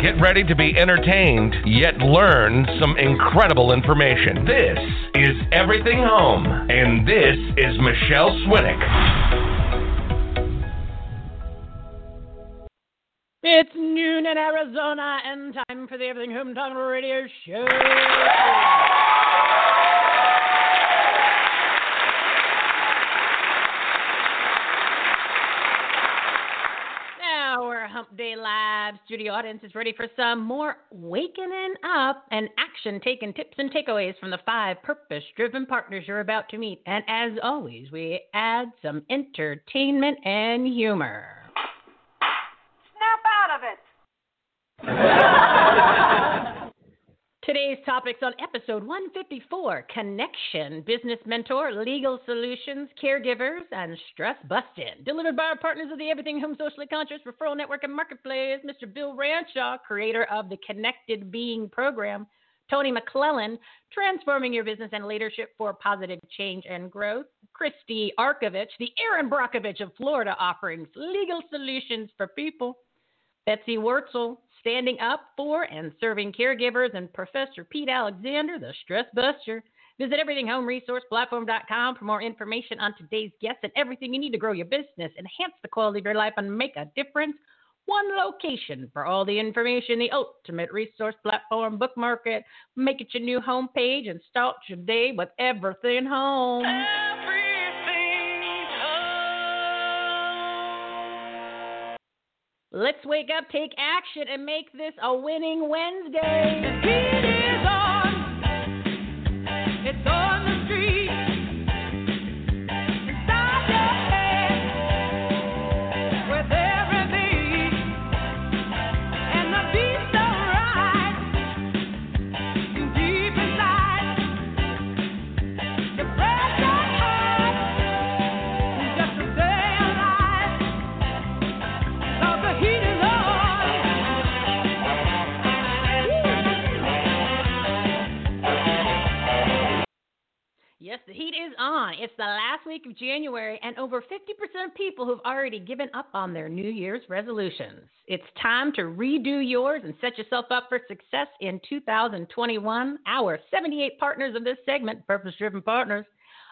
Get ready to be entertained, yet learn some incredible information. This is Everything Home, and this is Michele Swinick. It's noon in Arizona and time for the Everything Home Talk Radio Show. Now we're Hump Day Live. Studio audience is ready for some more wakening up and action taking tips and takeaways from the five purpose driven partners you're about to meet. And as always, we add some entertainment and humor. Snap out of it. Today's topics on episode 154 Connection, Business Mentor, Legal Solutions, Caregivers, and Stress Busting. Delivered by our partners of the Everything Home Socially Conscious Referral Network and Marketplace, Mr. Bill Ranshaw, creator of the Connected Being Program, Toni McLelland, Transforming Your Business and Leadership for Positive Change and Growth, Christie Arkovich, the Erin Brockovich of Florida offerings, Legal Solutions for People, Betsy Wurzel, standing up for and serving caregivers, and Professor Pete Alexander, the Stress Buster. Visit everythinghomeresourceplatform.com for more information on today's guests and everything you need to grow your business, enhance the quality of your life, and make a difference. One location for all the information, the ultimate resource platform. Bookmark it, make it your new homepage, and start your day with everything home. Let's wake up, take action, and make this a winning Wednesday. The heat is on. It's on Yes, the heat is on. It's the last week of January, and over 50% of people who've already given up on their New Year's resolutions. It's time to redo yours and set yourself up for success in 2021. Our 78 partners of this segment, Purpose Driven Partners,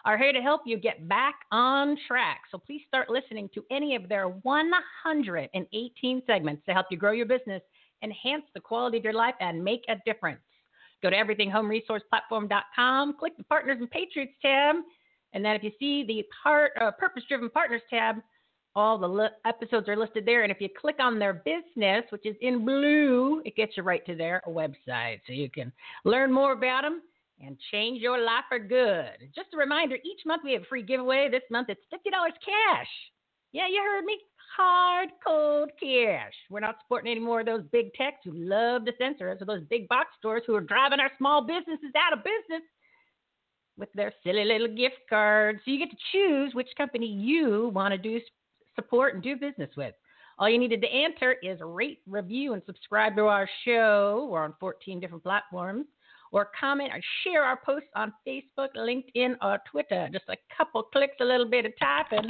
are here to help you get back on track. So please start listening to any of their 118 segments to help you grow your business, enhance the quality of your life, and make a difference. Go to everythinghomeresourceplatform.com, click the Partners and Patriots tab, and then if you see the part, uh, Purpose Driven Partners tab, all the li- episodes are listed there. And if you click on their business, which is in blue, it gets you right to their website. So you can learn more about them and change your life for good. Just a reminder each month we have a free giveaway. This month it's $50 cash. Yeah, you heard me. Hard, cold cash. We're not supporting any more of those big techs who love to censor us or those big box stores who are driving our small businesses out of business with their silly little gift cards. So you get to choose which company you want to do support and do business with. All you needed to enter is rate, review, and subscribe to our show. We're on 14 different platforms. Or comment or share our posts on Facebook, LinkedIn, or Twitter. Just a couple clicks, a little bit of typing.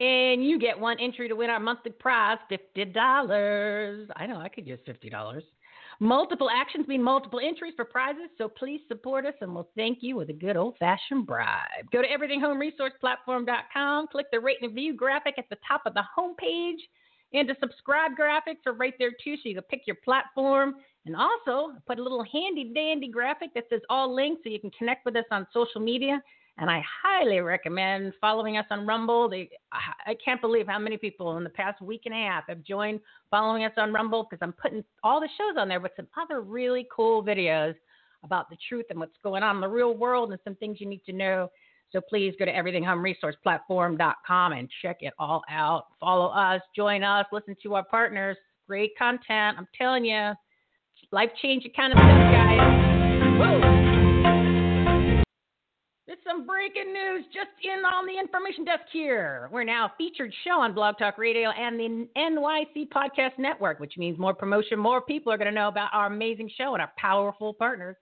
And you get one entry to win our monthly prize, $50. I know I could use $50. Multiple actions mean multiple entries for prizes, so please support us and we'll thank you with a good old fashioned bribe. Go to everythinghomeresourceplatform.com, click the rate and view graphic at the top of the homepage, and the subscribe graphics are right there too, so you can pick your platform. And also, put a little handy dandy graphic that says all links so you can connect with us on social media. And I highly recommend following us on Rumble. They, I can't believe how many people in the past week and a half have joined following us on Rumble because I'm putting all the shows on there with some other really cool videos about the truth and what's going on in the real world and some things you need to know. So please go to everythinghomeresourceplatform.com and check it all out. Follow us, join us, listen to our partners. Great content. I'm telling you, life changing kind of stuff, guys. Woo! Some breaking news just in on the information desk here. We're now featured show on Blog Talk Radio and the NYC Podcast Network, which means more promotion, more people are going to know about our amazing show and our powerful partners.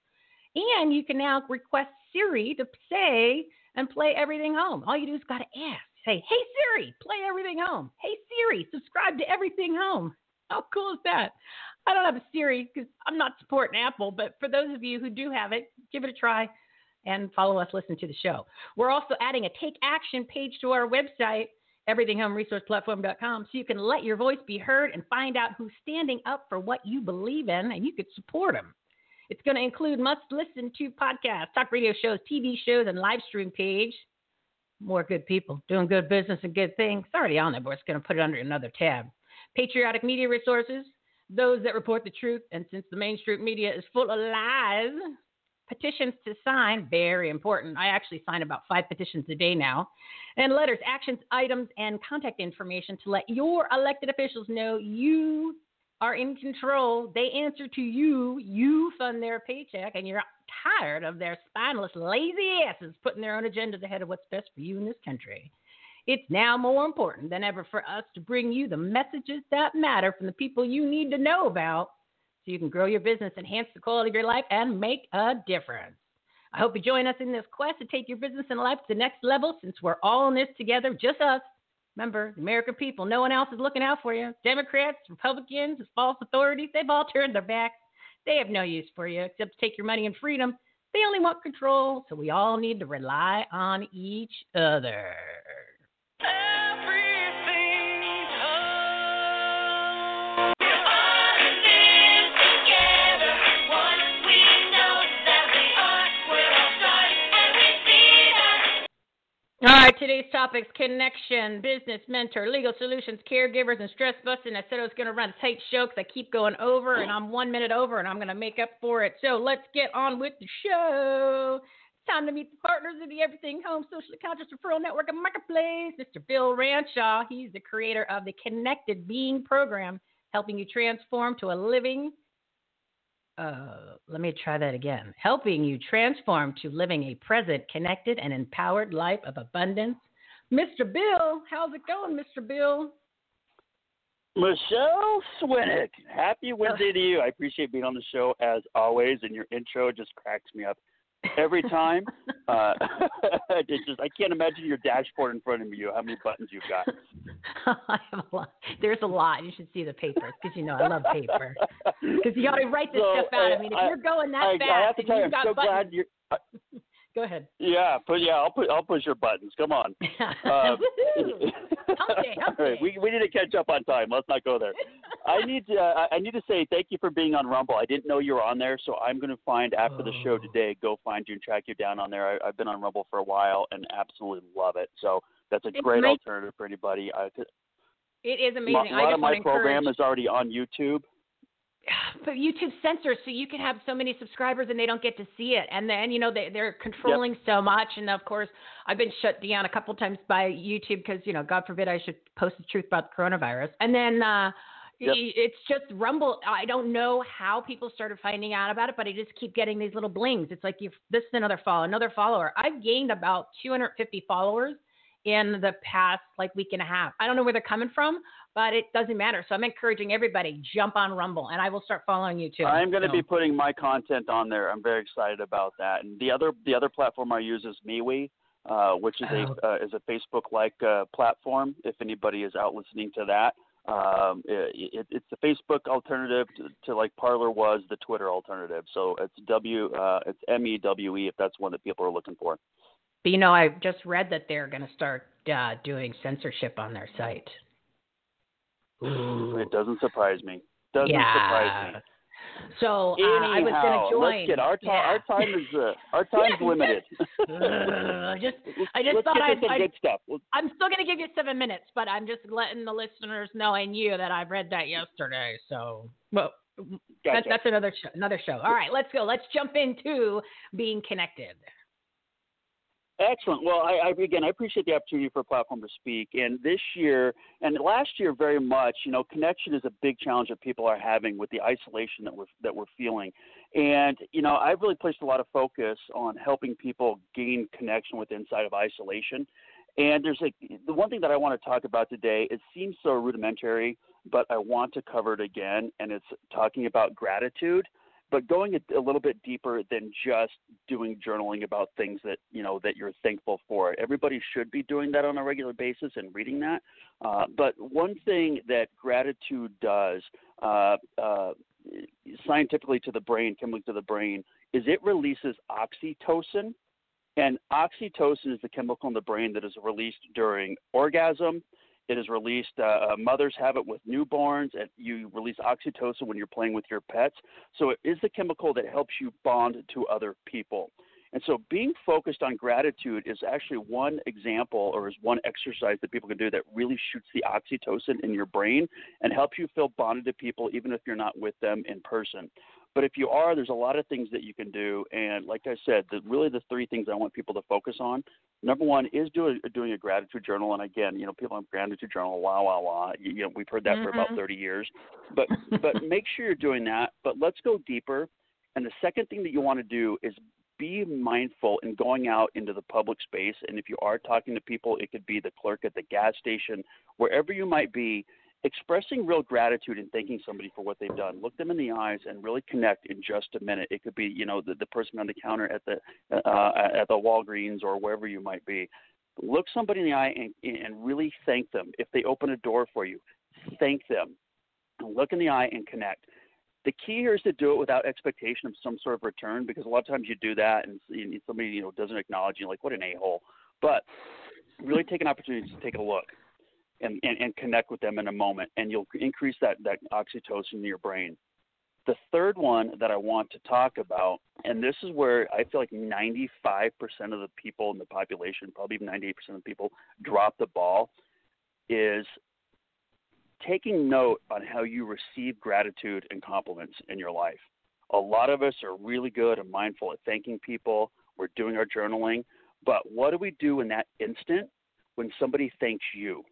And you can now request Siri to say and play Everything Home. All you do is got to ask. Say, hey Siri, play Everything Home. Hey Siri, subscribe to Everything Home. How cool is that? I don't have a Siri because I'm not supporting Apple, but for those of you who do have it, give it a try and follow us, listen to the show. We're also adding a take action page to our website, everythinghomeresourceplatform.com, so you can let your voice be heard and find out who's standing up for what you believe in, and you could support them. It's going to include must listen to podcasts, talk radio shows, TV shows, and live stream page. More good people doing good business and good things. It's already on there, but it's going to put it under another tab. Patriotic media resources, those that report the truth. And since the mainstream media is full of lies, petitions to sign, very important. I actually sign about five petitions a day now. And letters, actions, items, and contact information to let your elected officials know you are in control. They answer to you. You fund their paycheck, and you're tired of their spineless, lazy asses putting their own agendas ahead of what's best for you in this country. It's now more important than ever for us to bring you the messages that matter from the people you need to know about so you can grow your business, enhance the quality of your life, and make a difference. I hope you join us in this quest to take your business and life to the next level since we're all in this together, just us. Remember, the American people, no one else is looking out for you. Democrats, Republicans, false authorities, they've all turned their backs. They have no use for you except to take your money and freedom. They only want control, so we all need to rely on each other. All right, today's topics connection, business, mentor, legal solutions, caregivers, and stress busting. I said I was going to run a tight show because I keep going over, and I'm one minute over, and I'm going to make up for it. So let's get on with the show. It's time to meet the partners of the Everything Home Socially Conscious Referral Network and Marketplace. Mr. Bill Ranshaw, he's the creator of the Connected Being program, helping you transform to a living uh, let me try that again. Helping you transform to living a present, connected, and empowered life of abundance. Mr. Bill, how's it going, Mr. Bill? Michele Swinick, happy Wednesday to you. I appreciate being on the show as always, and your intro just cracks me up every time. uh, it's just I can't imagine your dashboard in front of you. How many buttons you've got? I have a lot. There's a lot. You should see the paper because you know I love paper. Because you got to write this so, stuff out. I mean, if I, you're going that I, fast, I have to tell you, I'm so buttons, glad you're. Go ahead. Yeah, but yeah, I'll put I'll push your buttons. Come on. Uh, hump all right, we we need to catch up on time. Let's not go there. I need to uh, I need to say thank you for being on Rumble. I didn't know you were on there, so I'm going to find after the show Oh. today. Go find you and track you down on there. I, I've been on Rumble for a while and absolutely love it. So that's a It's great great. alternative for anybody. I, It is a amazing. lot I just of my want program encourage. is already on YouTube. But YouTube censors, so you can have so many subscribers and they don't get to see it. And then, you know, they, they're controlling so much. And of course, I've been shut down a couple times by YouTube because, you know, God forbid I should post the truth about the coronavirus. And then, uh, Yep. It's just Rumble. I don't know how people started finding out about it, but I just keep getting these little blings. It's like you've this is another follow, another follower. I've gained about 250 followers in the past like week and a half. I don't know where they're coming from, but it doesn't matter. So I'm encouraging everybody jump on Rumble, and I will start following you too. I'm going to So- be putting my content on there. I'm very excited about that. And the other the other platform I use is MeWe. uh, which is Oh. a uh, is a Facebook like uh, platform. If anybody is out listening to that, um, it, it, it's the Facebook alternative to, to like Parler was the Twitter alternative. So it's W uh, it's M E W E if that's one that people are looking for. But you know, I just read that they're going to start uh, doing censorship on their site. It doesn't surprise me. Doesn't yeah. surprise me. So uh, I was going to join. let's get our time. yeah. Our time is uh, our time's limited. Ugh, just, I just let's thought I'd, some I'd good stuff. Let's- I'm still going to give you seven minutes, but I'm just letting the listeners know and you that I've read that yesterday. So, well, that, that's another show, another show. All right, let's go. Let's jump into being connected. Excellent. Well, I, I again, I appreciate the opportunity for a platform to speak. And this year and last year, very much, you know, connection is a big challenge that people are having with the isolation that we're that we're feeling. And you know, I've really placed a lot of focus on helping people gain connection with inside of isolation. And there's a the one thing that I want to talk about today. It seems so rudimentary, but I want to cover it again, and it's talking about gratitude but going a, a little bit deeper than just doing journaling about things that you know that you're thankful for. Everybody should be doing that on a regular basis and reading that. Uh, but one thing that gratitude does, uh, uh, scientifically to the brain, chemically to the brain, is it releases oxytocin. And oxytocin is the chemical in the brain that is released during orgasm, it is released. Uh, uh, mothers have it with newborns, and you release oxytocin when you're playing with your pets. So it is the chemical that helps you bond to other people. And so being focused on gratitude is actually one example or is one exercise that people can do that really shoots the oxytocin in your brain and helps you feel bonded to people even if you're not with them in person. But if you are, there's a lot of things that you can do. And like I said, the, really the three things I want people to focus on. Number one is doing doing a gratitude journal. And again, you know, people have gratitude journal, wow, wow, wow. You, you know, we've heard that for about Mhm. 30 years. But but make sure you're doing that. But let's go deeper. And the second thing that you want to do is be mindful in going out into the public space. And if you are talking to people, it could be the clerk at the gas station, wherever you might be, expressing real gratitude and thanking somebody for what they've done. Look them in the eyes and really connect in just a minute. It could be, you know, the, the person on the counter at the uh, at the Walgreens or wherever you might be. Look somebody in the eye and, and really thank them. If they open a door for you, thank them. Look in the eye and connect. The key here is to do it without expectation of some sort of return, because a lot of times you do that and somebody you know doesn't acknowledge you, like what an a hole. But really take an opportunity to take a look and, and, and connect with them in a moment, and you'll increase that, that oxytocin in your brain. The third one that I want to talk about, and this is where I feel like 95% of the people in the population, probably even 98% of the people, drop the ball, is taking note on how you receive gratitude and compliments in your life. A lot of us are really good and mindful at thanking people. We're doing our journaling. But what do we do in that instant when somebody thanks you?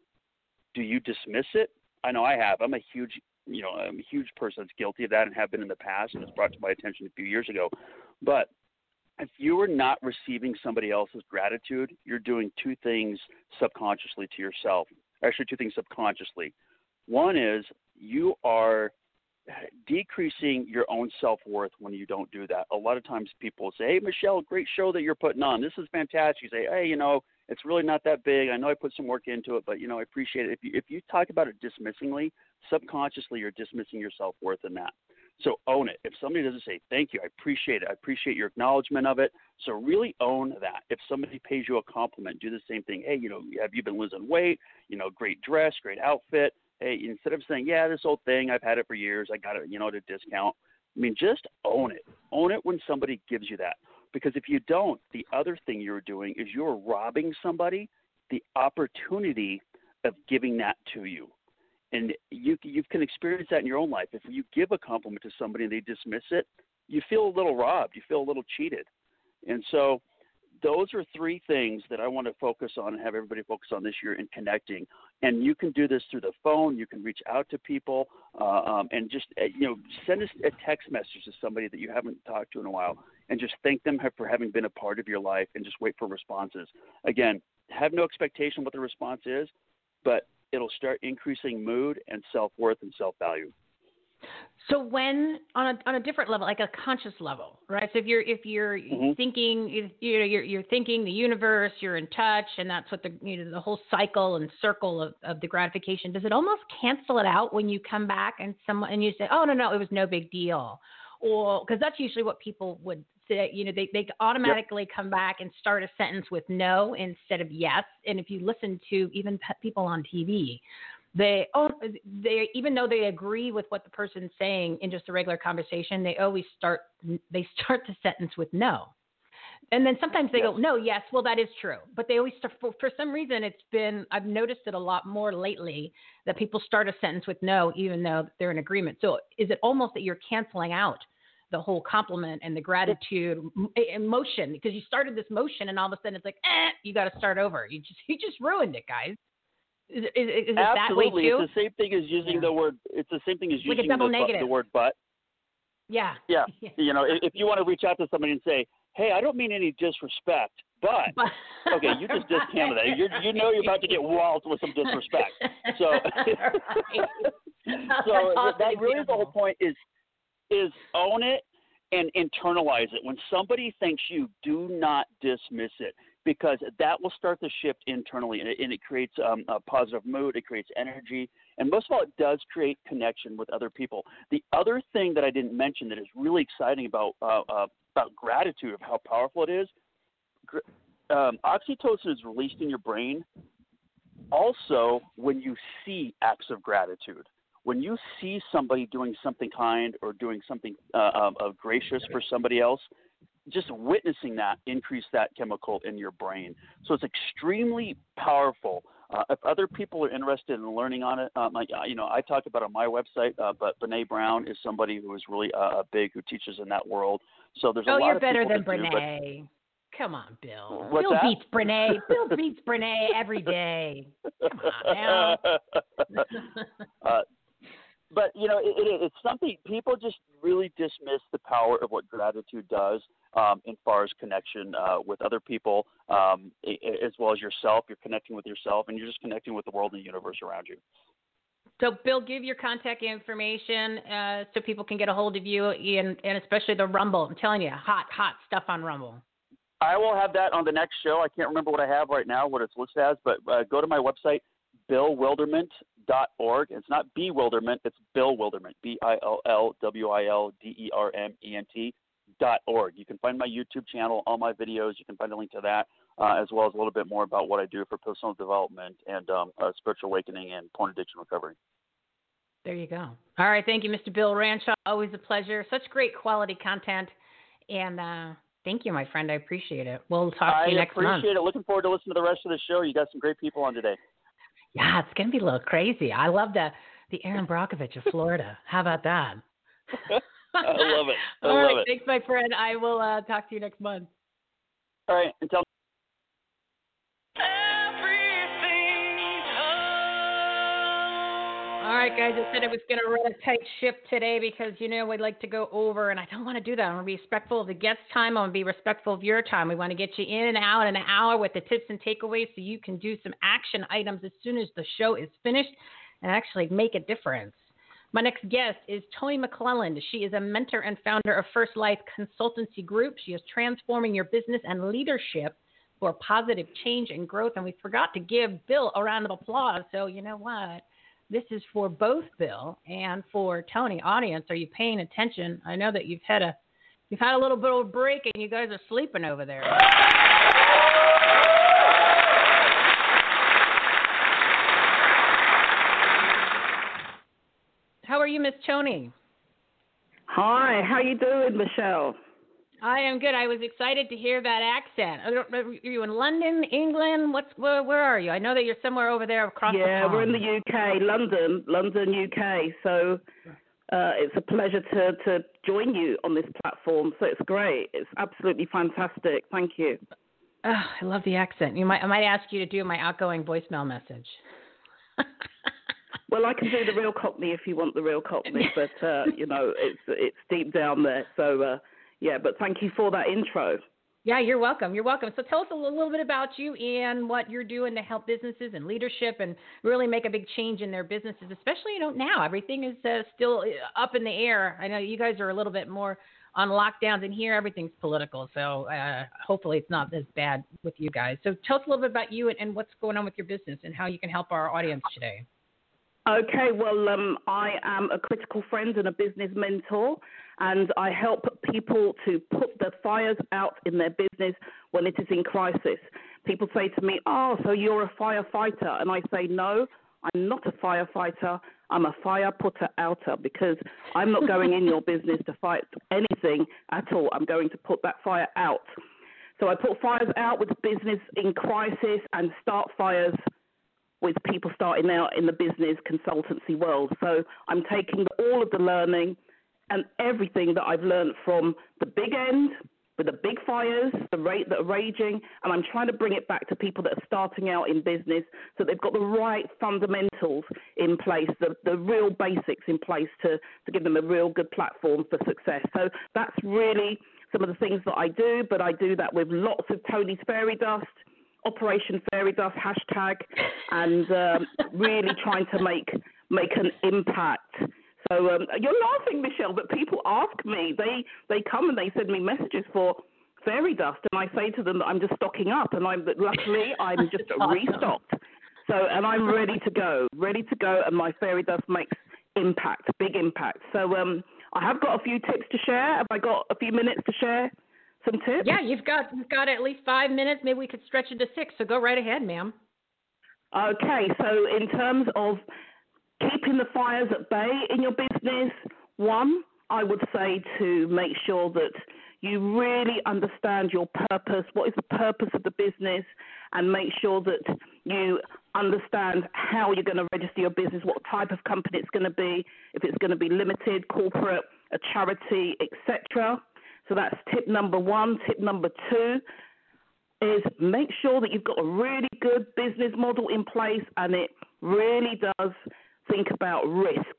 Do you dismiss it? I know I have. I'm a huge, you know, I'm a huge person that's guilty of that and have been in the past, and it's brought to my attention a few years ago. But if you are not receiving somebody else's gratitude, you're doing two things subconsciously to yourself. Actually, two things subconsciously. One is you are decreasing your own self worth when you don't do that. A lot of times people say, Hey, Michele, great show that you're putting on. This is fantastic. You say, Hey, you know, it's really not that big. I know I put some work into it, but you know, I appreciate it. If you if you talk about it dismissingly, subconsciously you're dismissing your self worth in that. So own it. If somebody doesn't say thank you, I appreciate it. I appreciate your acknowledgement of it. So really own that. If somebody pays you a compliment, do the same thing. Hey, you know, have you been losing weight? You know, great dress, great outfit. Hey, instead of saying, yeah, this old thing, I've had it for years. I got it, you know, at a discount. I mean, just own it. Own it when somebody gives you that. Because if you don't, the other thing you're doing is you're robbing somebody the opportunity of giving that to you. And you you can experience that in your own life. If you give a compliment to somebody and they dismiss it, you feel a little robbed. You feel a little cheated. And so those are three things that I want to focus on and have everybody focus on this year in connecting. And you can do this through the phone. You can reach out to people uh, um, and just uh, you know send us a text message to somebody that you haven't talked to in a while, and just thank them for having been a part of your life, and just wait for responses. Again, have no expectation what the response is, but it'll start increasing mood and self worth and self value. So when on a on a different level, like a conscious level, right? So if you're if you're Mhm. thinking, you know, you're you're thinking the universe, you're in touch, and that's what the you know the whole cycle and circle of, of the gratification. Does it almost cancel it out when you come back and someone and you say, oh no no, it was no big deal, or because that's usually what people would say. You know, they they automatically come back and start a sentence with no instead of yes. And if you listen to even pe- people on TV, they oh they even though they agree with what the person's saying in just a regular conversation they always start they start the sentence with no and then sometimes they go no yes well that is true but they always start for, for some reason it's been i've noticed it a lot more lately that people start a sentence with no even though they're in agreement so is it almost that you're canceling out the whole compliment and the gratitude emotion because you started this motion and all of a sudden it's like eh, you got to start over you just you just ruined it guys is, is, is it that way Absolutely, too? it's the same thing as using Yeah. the word. It's the same thing as Like using double the, the word "but." Yeah. Yeah, you know, if, you want to reach out to somebody and say, "Hey, I don't mean any disrespect, but," But, okay, you just discounted that. You you know you're about to get walled with some disrespect. So, so that really is the whole point. Is is own it and internalize it. When somebody thinks you, do not dismiss it because that will start the shift internally and it, and it creates um, a positive mood, it creates energy, and most of all, it does create connection with other people. The other thing that I didn't mention that is really exciting about uh, uh, about gratitude of how powerful it is. Um, oxytocin is released in your brain also when you see acts of gratitude when you see somebody doing something kind or doing something uh, um, uh, gracious for somebody else, just witnessing that increase that chemical in your brain. So it's extremely powerful. Uh, if other people are interested in learning on it, um, like, uh, you know, I talk about it on my website, uh, but Brene Brown is somebody who is really uh, big who teaches in that world. So there's a oh, you're better than that do, Brene. Come on, Bill. What's Bill that? beats Brene. Bill beats Brene every day. Come on now. but you know, it, it, it's something people just really dismiss the power of what gratitude does, um, in far as connection uh, with other people, um, as well as yourself. You're connecting with yourself, and you're just connecting with the world and the universe around you. So, Bill, give your contact information uh, so people can get a hold of you, and, and especially the Rumble. I'm telling you, hot, hot stuff on Rumble. I will have that on the next show. I can't remember what I have right now, what it's listed as, but uh, go to my website, billwilderment.org. It's not bewilderment, it's Bill Wilderment, B I L L W I L D E R M E N T dot org. You can find my YouTube channel, all my videos. You can find a link to that, uh, as well as a little bit more about what I do for personal development and um, uh, spiritual awakening and porn addiction recovery. There you go. All right. Thank you, Mr. Bill Ranshaw. Always a pleasure. Such great quality content. And uh, thank you, my friend. I appreciate it. We'll talk I to you next week. appreciate it. Looking forward to listening to the rest of the show. You got some great people on today. Yeah, it's going to be a little crazy. I love the, the Erin Brockovich of Florida. How about that? I love it. I All love right. it. Thanks, my friend. I will uh, talk to you next month. All right. Until right, guys. I said I was going to run a tight ship today because, you know, we'd like to go over, and I don't want to do that. I want to be respectful of the guest time. I want to be respectful of your time. We want to get you in and out in an hour with the tips and takeaways so you can do some action items as soon as the show is finished and actually make a difference. My next guest is Toni McLelland. She is a mentor and founder of First Life Consultancy Group. She is transforming your business and leadership for positive change and growth. And we forgot to give Bill a round of applause. So, you know what? This is for both Bill and for Toni. Audience, are you paying attention? I know that you've had a you've had a little bit of a break and you guys are sleeping over there. How are you, Miss Toni? Hi, how you doing, Michele? I am good. I was excited to hear that accent. I don't- Are you in London, England? What's where, where are you? I know that you're somewhere over there across the yeah, the we're in the UK, London, London, UK. So uh, it's a pleasure to to join you on this platform. So it's great. It's absolutely fantastic. Thank you. Oh, I love the accent. You might I might ask you to do my outgoing voicemail message. Well, I can do the real Cockney if you want the real Cockney, but uh, you know it's it's deep down there. So uh, yeah, but thank you for that intro. Yeah, you're welcome. You're welcome. So tell us a little bit about you and what you're doing to help businesses and leadership and really make a big change in their businesses, especially you know now everything is uh, still uh, up in the air. I know you guys are a little bit more on lockdowns, and here everything's political. So uh, hopefully it's not as bad with you guys. So tell us a little bit about you and, and what's going on with your business and how you can help our audience today. Okay, well, um, I am a critical friend and a business mentor, and I help people to put the fires out in their business when it is in crisis. People say to me, Oh, so you're a firefighter? And I say, No, I'm not a firefighter. I'm a fire putter outer because I'm not going in your business to fight anything at all. I'm going to put that fire out. So I put fires out with business in crisis and start fires with people starting out in the business consultancy world. So I'm taking all of the learning and everything that I've learned from the big end with the big fires, the rate that are raging, and I'm trying to bring it back to people that are starting out in business so they've got the right fundamentals in place, the, the real basics in place to, to give them a real good platform for success. So that's really some of the things that I do, but I do that with lots of Toni's Fairy Dust Operation Fairy Dust hashtag, and um, really trying to make make an impact. So um, you're laughing, Michele, but people ask me. They they come and they send me messages for fairy dust, and I say to them that I'm just stocking up, and I'm luckily I'm just awesome. restocked. So and I'm ready to go, ready to go, and my fairy dust makes impact, big impact. So um, I have got a few tips to share. Have I got a few minutes to share? some tips? Yeah, you've got you've got at least five minutes. Maybe we could stretch it to six. So go right ahead, ma'am. Okay, so in terms of keeping the fires at bay in your business, one, I would say to make sure that you really understand your purpose. What is the purpose of the business? And make sure that you understand how you're going to register your business, what type of company it's going to be, if it's going to be limited, corporate, a charity, etc. So that's tip number one. Tip number two is make sure that you've got a really good business model in place and it really does think about risk.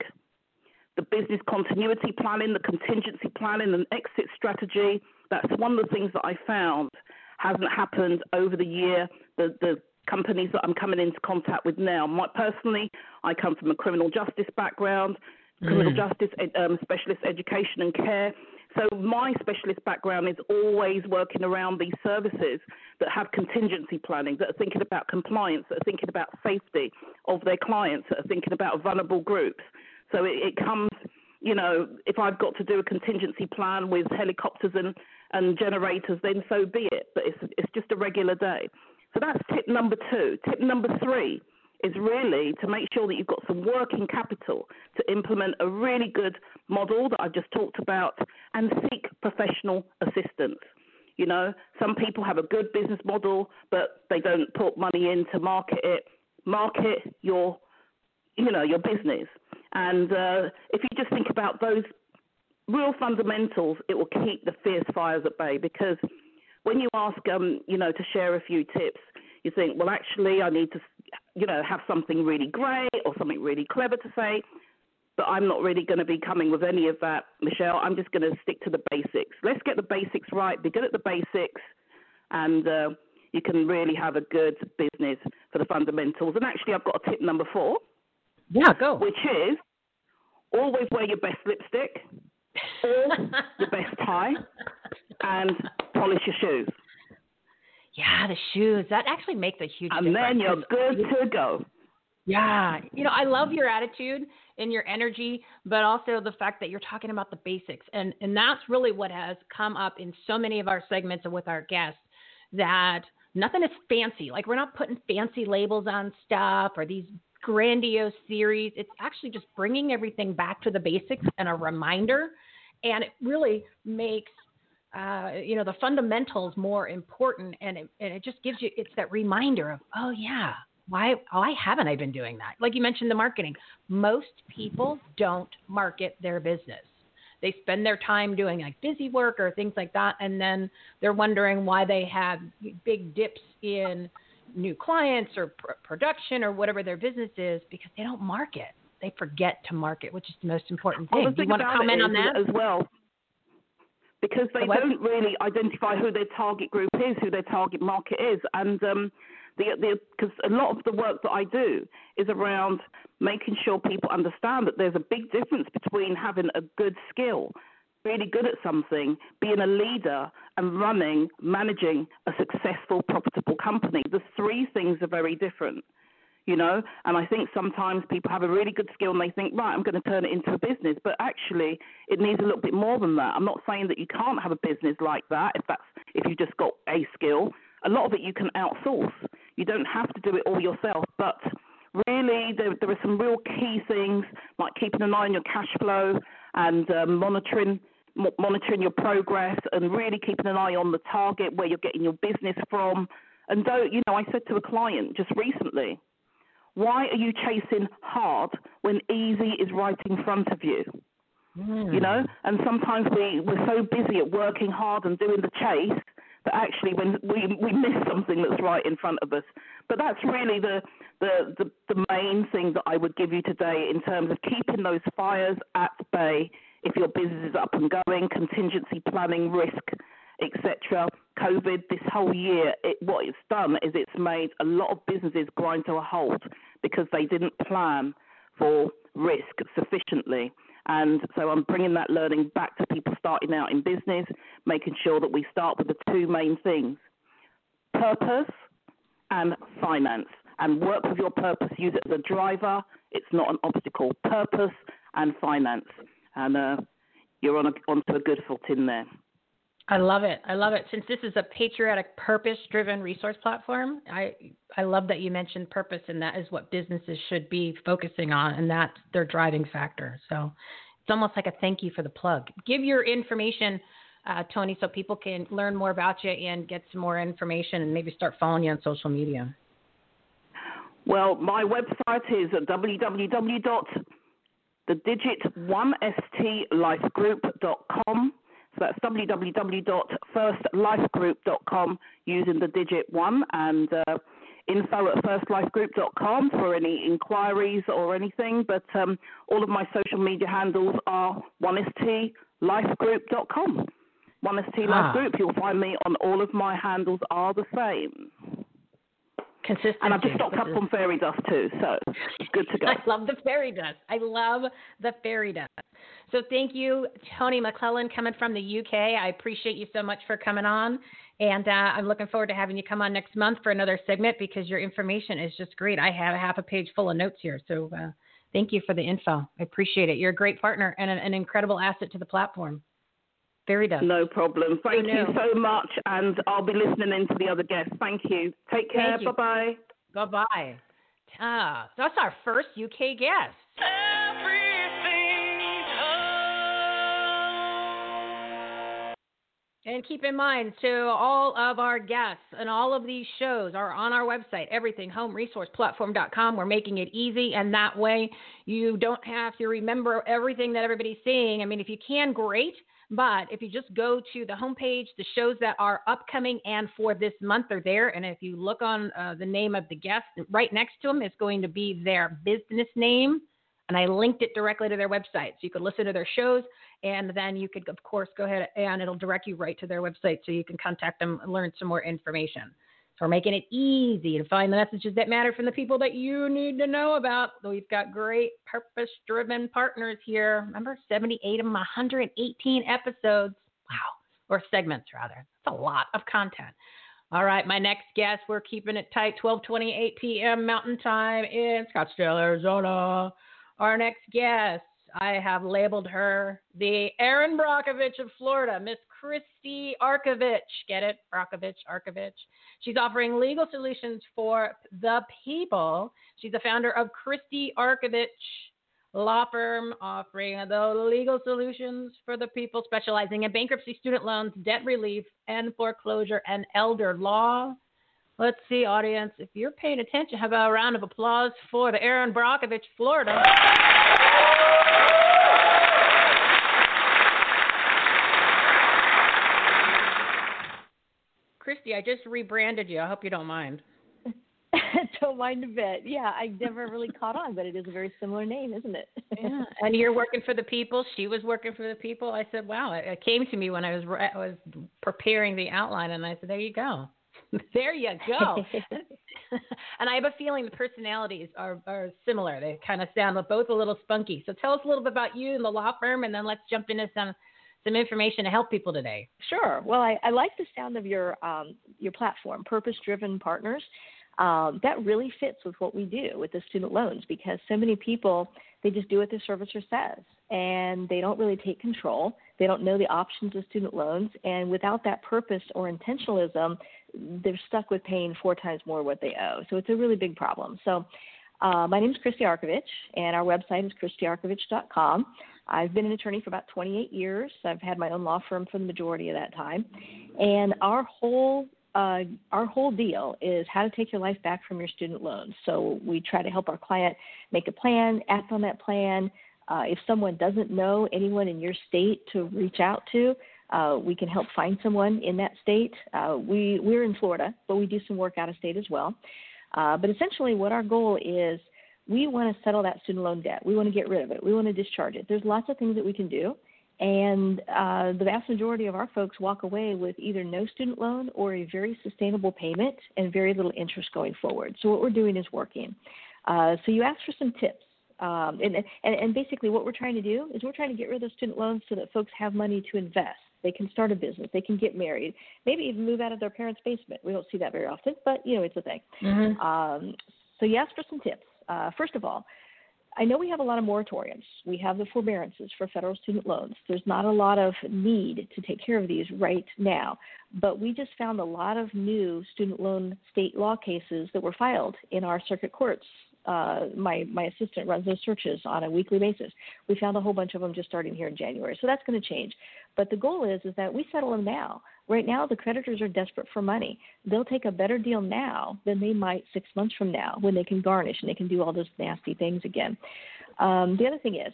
The business continuity planning, the contingency planning, and exit strategy. That's one of the things that I found hasn't happened over the year. The, the companies that I'm coming into contact with now. My, personally, I come from a criminal justice background, criminal mm. justice um, specialist education and care. So my specialist background is always working around these services that have contingency planning, that are thinking about compliance, that are thinking about safety of their clients, that are thinking about vulnerable groups. So it, it comes, you know, if I've got to do a contingency plan with helicopters and, and generators, then so be it. But it's, it's just a regular day. So that's tip number two. Tip number three is really to make sure that you've got some working capital to implement a really good model that I've just talked about and seek professional assistance. You know, some people have a good business model, but they don't put money in to market it. Market your, you know, your business. And uh, if you just think about those real fundamentals, it will keep the fierce fires at bay. Because when you ask, um, you know, to share a few tips, you think, well, actually, I need to you know, have something really great or something really clever to say. But I'm not really going to be coming with any of that, Michele. I'm just going to stick to the basics. Let's get the basics right, be good at the basics, and uh, you can really have a good business for the fundamentals. And actually, I've got a tip number four. Yeah, go. Which is always wear your best lipstick, or your best tie, and polish your shoes. Yeah, the shoes. That actually makes a huge and difference. And then you're good to go. Yeah. You know, I love your attitude and your energy, but also the fact that you're talking about the basics. And and that's really what has come up in so many of our segments and with our guests that nothing is fancy. Like we're not putting fancy labels on stuff or these grandiose theories. It's actually just bringing everything back to the basics and a reminder. And it really makes uh, you know the fundamentals more important and it, and it just gives you it's that reminder of oh yeah why why haven't i been doing that? Like you mentioned the marketing. Most people don't market their business. They spend their time doing like busy work or things like that and then they're wondering why they have big dips in new clients or pr- production or whatever their business is because they don't market. They forget to market which is the most important thing. Well, do you want to comment on that? as well because they don't really identify who their target group is, who their target market is, and um, the because a lot of the work that I do is around making sure people understand that there's a big difference between having a good skill, really good at something, being a leader, and running, managing a successful, profitable company. The three things are very different you know. And I think sometimes people have a really good skill and they think, right, I'm going to turn it into a business. But actually, it needs a little bit more than that. I'm not saying that you can't have a business like that if that's if you just got a skill. A lot of it you can outsource. You don't have to do it all yourself, but really there, there are some real key things like keeping an eye on your cash flow and um, monitoring monitoring your progress and really keeping an eye on the target where you're getting your business from. And though, you know, I said to a client just recently, why are you chasing hard when easy is right in front of you? Mm. You know, and sometimes we we're so busy at working hard and doing the chase that actually when we we miss something that's right in front of us. But that's really the the the, the main thing that I would give you today in terms of keeping those fires at bay if your business is up and going, contingency planning, risk etc. COVID, this whole year, it, what it's done is it's made a lot of businesses grind to a halt because they didn't plan for risk sufficiently. And so I'm bringing that learning back to people starting out in business, making sure that we start with the two main things purpose and finance. And work with your purpose, use it as a driver. It's not an obstacle. Purpose and finance. And uh, you're on a, onto a good footing there. I love it. I love it. Since this is a patriotic, purpose-driven resource platform, I I love that you mentioned purpose, and that is what businesses should be focusing on, and that's their driving factor. So it's almost like a thank you for the plug. Give your information, uh, Toni, so people can learn more about you and get some more information, and maybe start following you on social media. Well, my website is at www.thedigit1stlifegroup.com. So that's www.firstlifegroup.com using the digit one and uh, info at firstlifegroup.com for any inquiries or anything. But um, all of my social media handles are 1stlifegroup.com. 1ST ah. Group, you'll find me on all of my handles are the same. Consistency. And I've just stocked up on fairy dust too, so good to go. I love the fairy dust. I love the fairy dust. So thank you, Toni McLelland, coming from the UK. I appreciate you so much for coming on. And uh, I'm looking forward to having you come on next month for another segment because your information is just great. I have a half a page full of notes here. So uh, thank you for the info. I appreciate it. You're a great partner and an, an incredible asset to the platform. Very done. No problem. Thank you so much. And I'll be listening in to the other guests. Thank you. Take care. Bye bye. Bye bye. Ah, that's our first UK guest. And keep in mind, to all of our guests and all of these shows are on our website, everythinghomeresourceplatform.com. We're making it easy, and that way you don't have to remember everything that everybody's saying. I mean, if you can, great. But if you just go to the homepage, the shows that are upcoming and for this month are there. And if you look on uh, the name of the guest, right next to them is going to be their business name. And I linked it directly to their website. So you could listen to their shows and then you could, of course, go ahead and it'll direct you right to their website so you can contact them and learn some more information. We're making it easy to find the messages that matter from the people that you need to know about. We've got great purpose driven partners here. Remember, 78 of them, 118 episodes. Wow. Or segments, rather. That's a lot of content. All right, my next guest, we're keeping it tight, 12:28 p.m. Mountain Time in Scottsdale, Arizona. Our next guest, I have labeled her the Erin Brockovich of Florida, Miss Christie Arkovich. Get it? Arkovich, Arkovich. She's offering legal solutions for the people. She's the founder of Christie Arkovich Law Firm, offering the legal solutions for the people, specializing in bankruptcy, student loans, debt relief, and foreclosure and elder law. Let's see, audience, if you're paying attention, how about a round of applause for the Erin Brockovich, Florida? Christie, I just rebranded you. I hope you don't mind. don't mind a bit. Yeah, I never really caught on, but it is a very similar name, isn't it? yeah, and you're working for the people. She was working for the people. I said, wow. It came to me when I was I was preparing the outline, and I said, there you go. there you go. and I have a feeling the personalities are, are similar. They kind of sound both a little spunky. So tell us a little bit about you and the law firm, and then let's jump into some some information to help people today. Sure. Well, I, I like the sound of your um, your platform, Purpose Driven Partners. Um, that really fits with what we do with the student loans because so many people they just do what their servicer says and they don't really take control. They don't know the options of student loans, and without that purpose or intentionalism, they're stuck with paying four times more what they owe. So it's a really big problem. So uh, my name is Christie Arkovich, and our website is christiearkovich.com. I've been an attorney for about 28 years. I've had my own law firm for the majority of that time, and our whole uh, our whole deal is how to take your life back from your student loans. So we try to help our client make a plan, act on that plan. Uh, if someone doesn't know anyone in your state to reach out to, uh, we can help find someone in that state. Uh, we we're in Florida, but we do some work out of state as well. Uh, but essentially, what our goal is, we want to settle that student loan debt. We want to get rid of it. We want to discharge it. There's lots of things that we can do, and uh, the vast majority of our folks walk away with either no student loan or a very sustainable payment and very little interest going forward. So what we're doing is working. Uh, so you asked for some tips. Um, and, and, and basically, what we're trying to do is we're trying to get rid of those student loans so that folks have money to invest. They can start a business. They can get married. Maybe even move out of their parents' basement. We don't see that very often, but you know it's a thing. Mm-hmm. Um, so you asked for some tips. Uh, first of all, I know we have a lot of moratoriums. We have the forbearances for federal student loans. There's not a lot of need to take care of these right now, but we just found a lot of new student loan state law cases that were filed in our circuit courts uh, my my assistant runs those searches on a weekly basis. We found a whole bunch of them just starting here in January, so that's going to change. But the goal is is that we settle them now. Right now, the creditors are desperate for money. They'll take a better deal now than they might six months from now when they can garnish and they can do all those nasty things again. Um, the other thing is,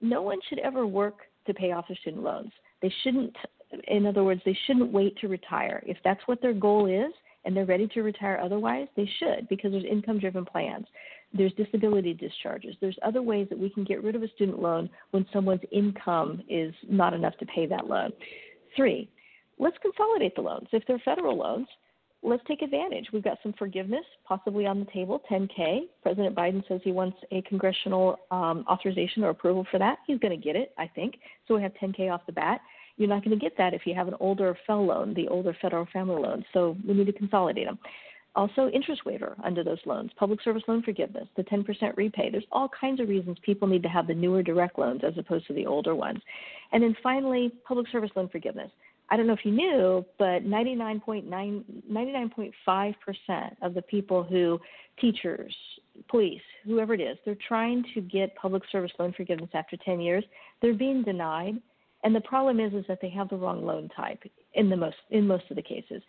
no one should ever work to pay off their student loans. They shouldn't. In other words, they shouldn't wait to retire. If that's what their goal is, and they're ready to retire otherwise, they should because there's income driven plans. There's disability discharges. There's other ways that we can get rid of a student loan when someone's income is not enough to pay that loan. Three, let's consolidate the loans. If they're federal loans, let's take advantage. We've got some forgiveness possibly on the table, 10K. President Biden says he wants a congressional um, authorization or approval for that. He's going to get it, I think. So we have 10K off the bat. You're not going to get that if you have an older FFEL loan, the older federal family loan. So we need to consolidate them. Also, interest waiver under those loans, public service loan forgiveness, the 10% repay. There's all kinds of reasons people need to have the newer direct loans as opposed to the older ones. And then finally, public service loan forgiveness. I don't know if you knew, but 99.9, 99.5% of the people who, teachers, police, whoever it is, they're trying to get public service loan forgiveness after 10 years. They're being denied. And the problem is, is that they have the wrong loan type in the most in most of the cases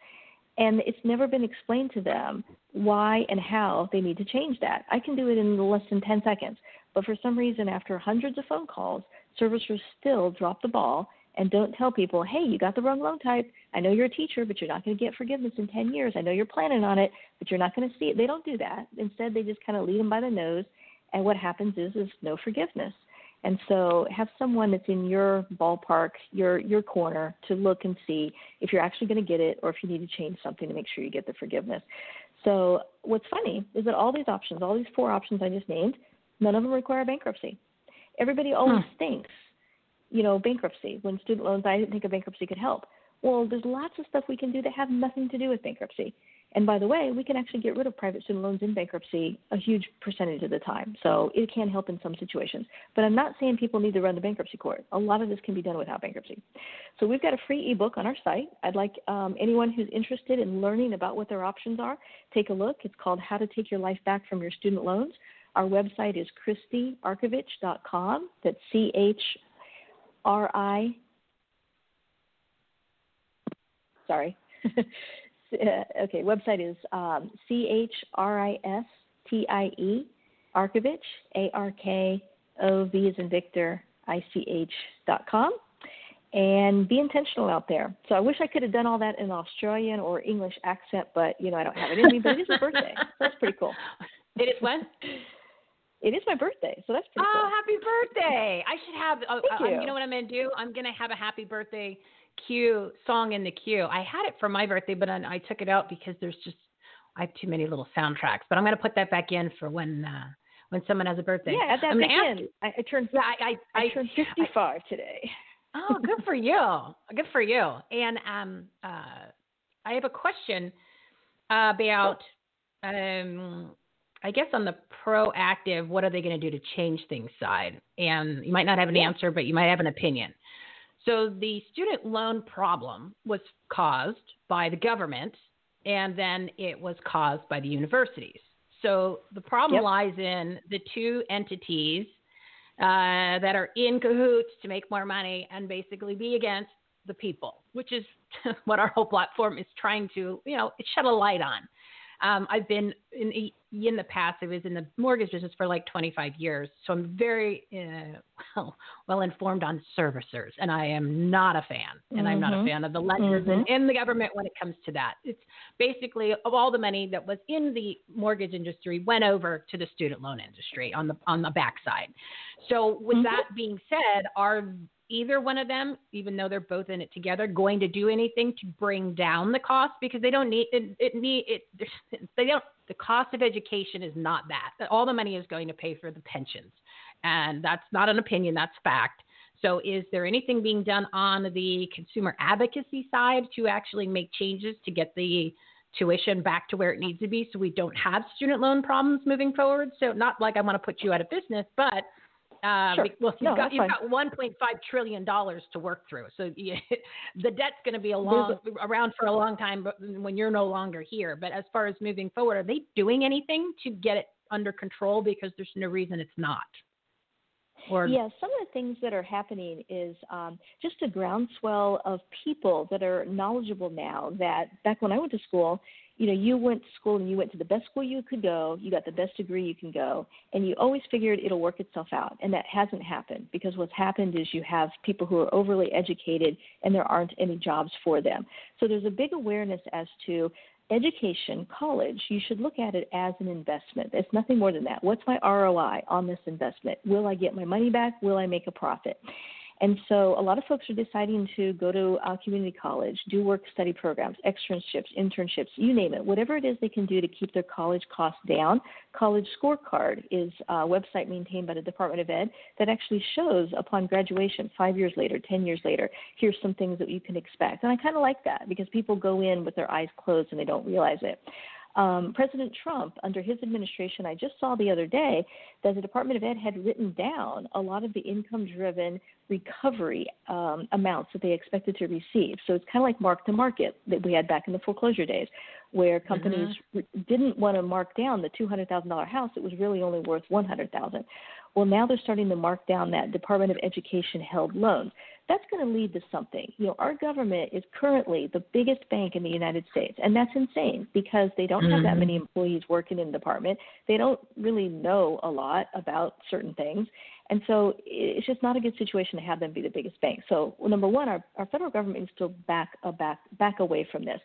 and it's never been explained to them why and how they need to change that. I can do it in less than 10 seconds, but for some reason, after hundreds of phone calls, servicers still drop the ball and don't tell people, hey, you got the wrong loan type. I know you're a teacher, but you're not going to get forgiveness in 10 years. I know you're planning on it, but you're not going to see it. They don't do that. Instead, they just kind of lead them by the nose, and what happens is is no forgiveness. And so have someone that's in your ballpark, your your corner to look and see if you're actually going to get it or if you need to change something to make sure you get the forgiveness. So what's funny is that all these options, all these four options I just named, none of them require bankruptcy. Everybody hmm. always huh. thinks, you know, bankruptcy. When student loans, I didn't think a bankruptcy could help. Well, there's lots of stuff we can do that have nothing to do with bankruptcy. And by the way, we can actually get rid of private student loans in bankruptcy a huge percentage of the time. So it can help in some situations. But I'm not saying people need to run the bankruptcy court. A lot of this can be done without bankruptcy. So we've got a free ebook on our site. I'd like um, anyone who's interested in learning about what their options are, take a look. It's called How to Take Your Life Back from Your Student Loans. Our website is christiearkovich.com. That's C H R I. Sorry. uh, okay, website is um, C H R I S T I E, Arkovich, A R K O V as in Victor, I C H dot com. and be intentional out there. So I wish I could have done all that in Australian or English accent, but you know I don't have it in me. But it is my birthday. So that's pretty cool. It is when? It is my birthday, so that's pretty oh, cool. happy birthday! I should have. Uh, Thank uh, you. you know what I'm going to do? I'm going to have a happy birthday cue song in the queue. I had it for my birthday, but I, I took it out because there's just I have too many little soundtracks. But I'm going to put that back in for when uh, when someone has a birthday. Yeah, add that I'm ask in. I, I turned. I I, I turned 55 today. oh, good for you. Good for you. And um, uh, I have a question about, um, I guess on the proactive, what are they going to do to change things side? And you might not have an answer, but you might have an opinion. So the student loan problem was caused by the government, and then it was caused by the universities. So the problem Yep. lies in the two entities uh, that are in cahoots to make more money and basically be against the people, which is what our whole platform is trying to, you know, shed a light on. Um, I've been in in the past. I was in the mortgage business for like 25 years, so I'm very uh, well well informed on servicers, and I am not a fan, and I'm not a Mhm. fan of the lenders and, Mhm. and the government when it comes to that. It's basically of all the money that was in the mortgage industry went over to the student loan industry on the on the backside. So with Mhm. that being said, are either one of them, even though they're both in it together, going to do anything to bring down the cost because they don't need it. it need it. They don't. The cost of education is not that. All the money is going to pay for the pensions, and that's not an opinion. That's fact. So, is there anything being done on the consumer advocacy side to actually make changes to get the tuition back to where it needs to be so we don't have student loan problems moving forward? So, not like I want to put you out of business, but uh, Sure. well, you've No, got you've got 1.5 trillion dollars to work through. So you, the debt's going to be a long, around for a long time, when you're no longer here. But as far as moving forward, are they doing anything to get it under control? Because there's no reason it's not. Or Yeah, some of the things that are happening is um, just a groundswell of people that are knowledgeable now. That back when I went to school, you know, you went to school and you went to the best school you could go, you got the best degree you can go, and you always figured it'll work itself out. And that hasn't happened because what's happened is you have people who are overly educated and there aren't any jobs for them. So there's a big awareness as to education, college, you should look at it as an investment. It's nothing more than that. What's my ROI on this investment? Will I get my money back? Will I make a profit? And so a lot of folks are deciding to go to community college, do work study programs, externships, internships, you name it, whatever it is they can do to keep their college costs down. College Scorecard is a website maintained by the Department of Ed that actually shows upon graduation, five years later, 10 years later, here's some things that you can expect. And I kind of like that because people go in with their eyes closed and they don't realize it. Um, President Trump, under his administration, I just saw the other day that the Department of Ed had written down a lot of the income driven recovery um, amounts that they expected to receive. So it's kind of like mark to market that we had back in the foreclosure days, where companies r didn't want to mark down the $200,000 house. It was really only worth 100000 Well, now they're starting to mark down that Department of Education held loans. That's going to lead to something. You know, our government is currently the biggest bank in the United States, and that's insane because they don't have that Mhm. many employees working in the department. They don't really know a lot about certain things. And so it's just not a good situation to have them be the biggest bank. So well, number one, our, our federal government needs to back uh, back back away from this.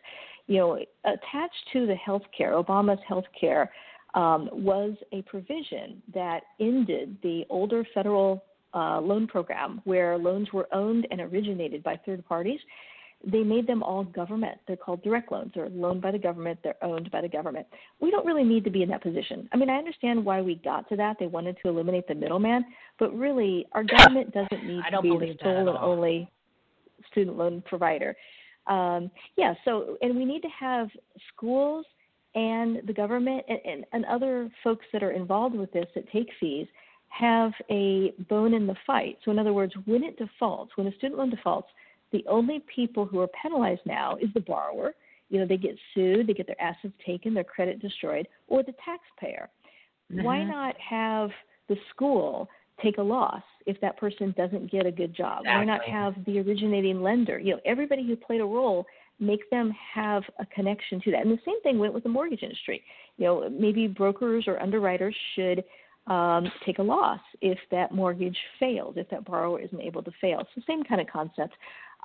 You know, attached to the health care, Obama's health care, um, was a provision that ended the older federal uh, loan program where loans were owned and originated by third parties. They made them all government. They're called direct loans. They're loaned by the government. They're owned by the government. We don't really need to be in that position. I mean, I understand why we got to that. They wanted to eliminate the middleman, but really, our government doesn't need to be the sole and only student loan provider. Um, yeah, so, and we need to have schools and the government and, and, and other folks that are involved with this that take fees have a bone in the fight. So, in other words, when it defaults, when a student loan defaults, the only people who are penalized now is the borrower. You know, they get sued, they get their assets taken, their credit destroyed, or the taxpayer. Why Mhm. not have the school take a loss if that person doesn't get a good job? Why not have the originating lender? You know, everybody who played a role make them have a connection to that. And the same thing went with the mortgage industry. You know, maybe brokers or underwriters should um, take a loss if that mortgage fails, if that borrower isn't able to fail. So, same kind of concept.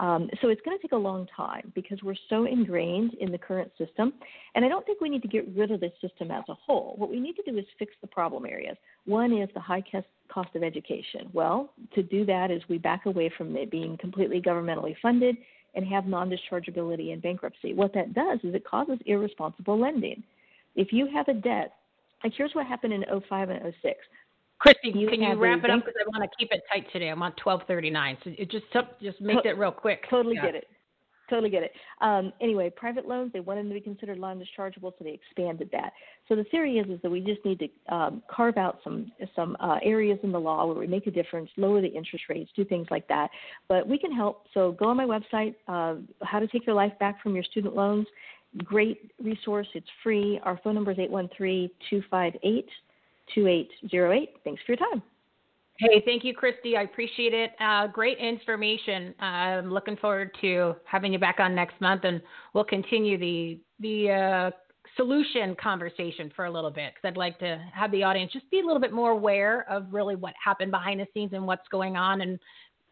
Um, so it's going to take a long time because we're so ingrained in the current system. And I don't think we need to get rid of the system as a whole. What we need to do is fix the problem areas. One is the high cost of education. Well, to do that is we back away from it being completely governmentally funded and have non dischargeability in bankruptcy. What that does is it causes irresponsible lending. If you have a debt, like here's what happened in 05 and 06 Christie, you can you wrap it up because I want to keep it tight today. I'm on 12:39, so it just just make it real quick. Totally yeah. get it. Totally get it. Um, anyway, private loans they wanted them to be considered loan dischargeable, so they expanded that. So the theory is is that we just need to um, carve out some some uh, areas in the law where we make a difference, lower the interest rates, do things like that. But we can help. So go on my website, uh, How to Take Your Life Back from Your Student Loans. Great resource. It's free. Our phone number is eight one three two five eight. 2808. Thanks for your time. Hey, thank you, Christie. I appreciate it. Uh, great information. I'm looking forward to having you back on next month, and we'll continue the the uh, solution conversation for a little bit because I'd like to have the audience just be a little bit more aware of really what happened behind the scenes and what's going on, and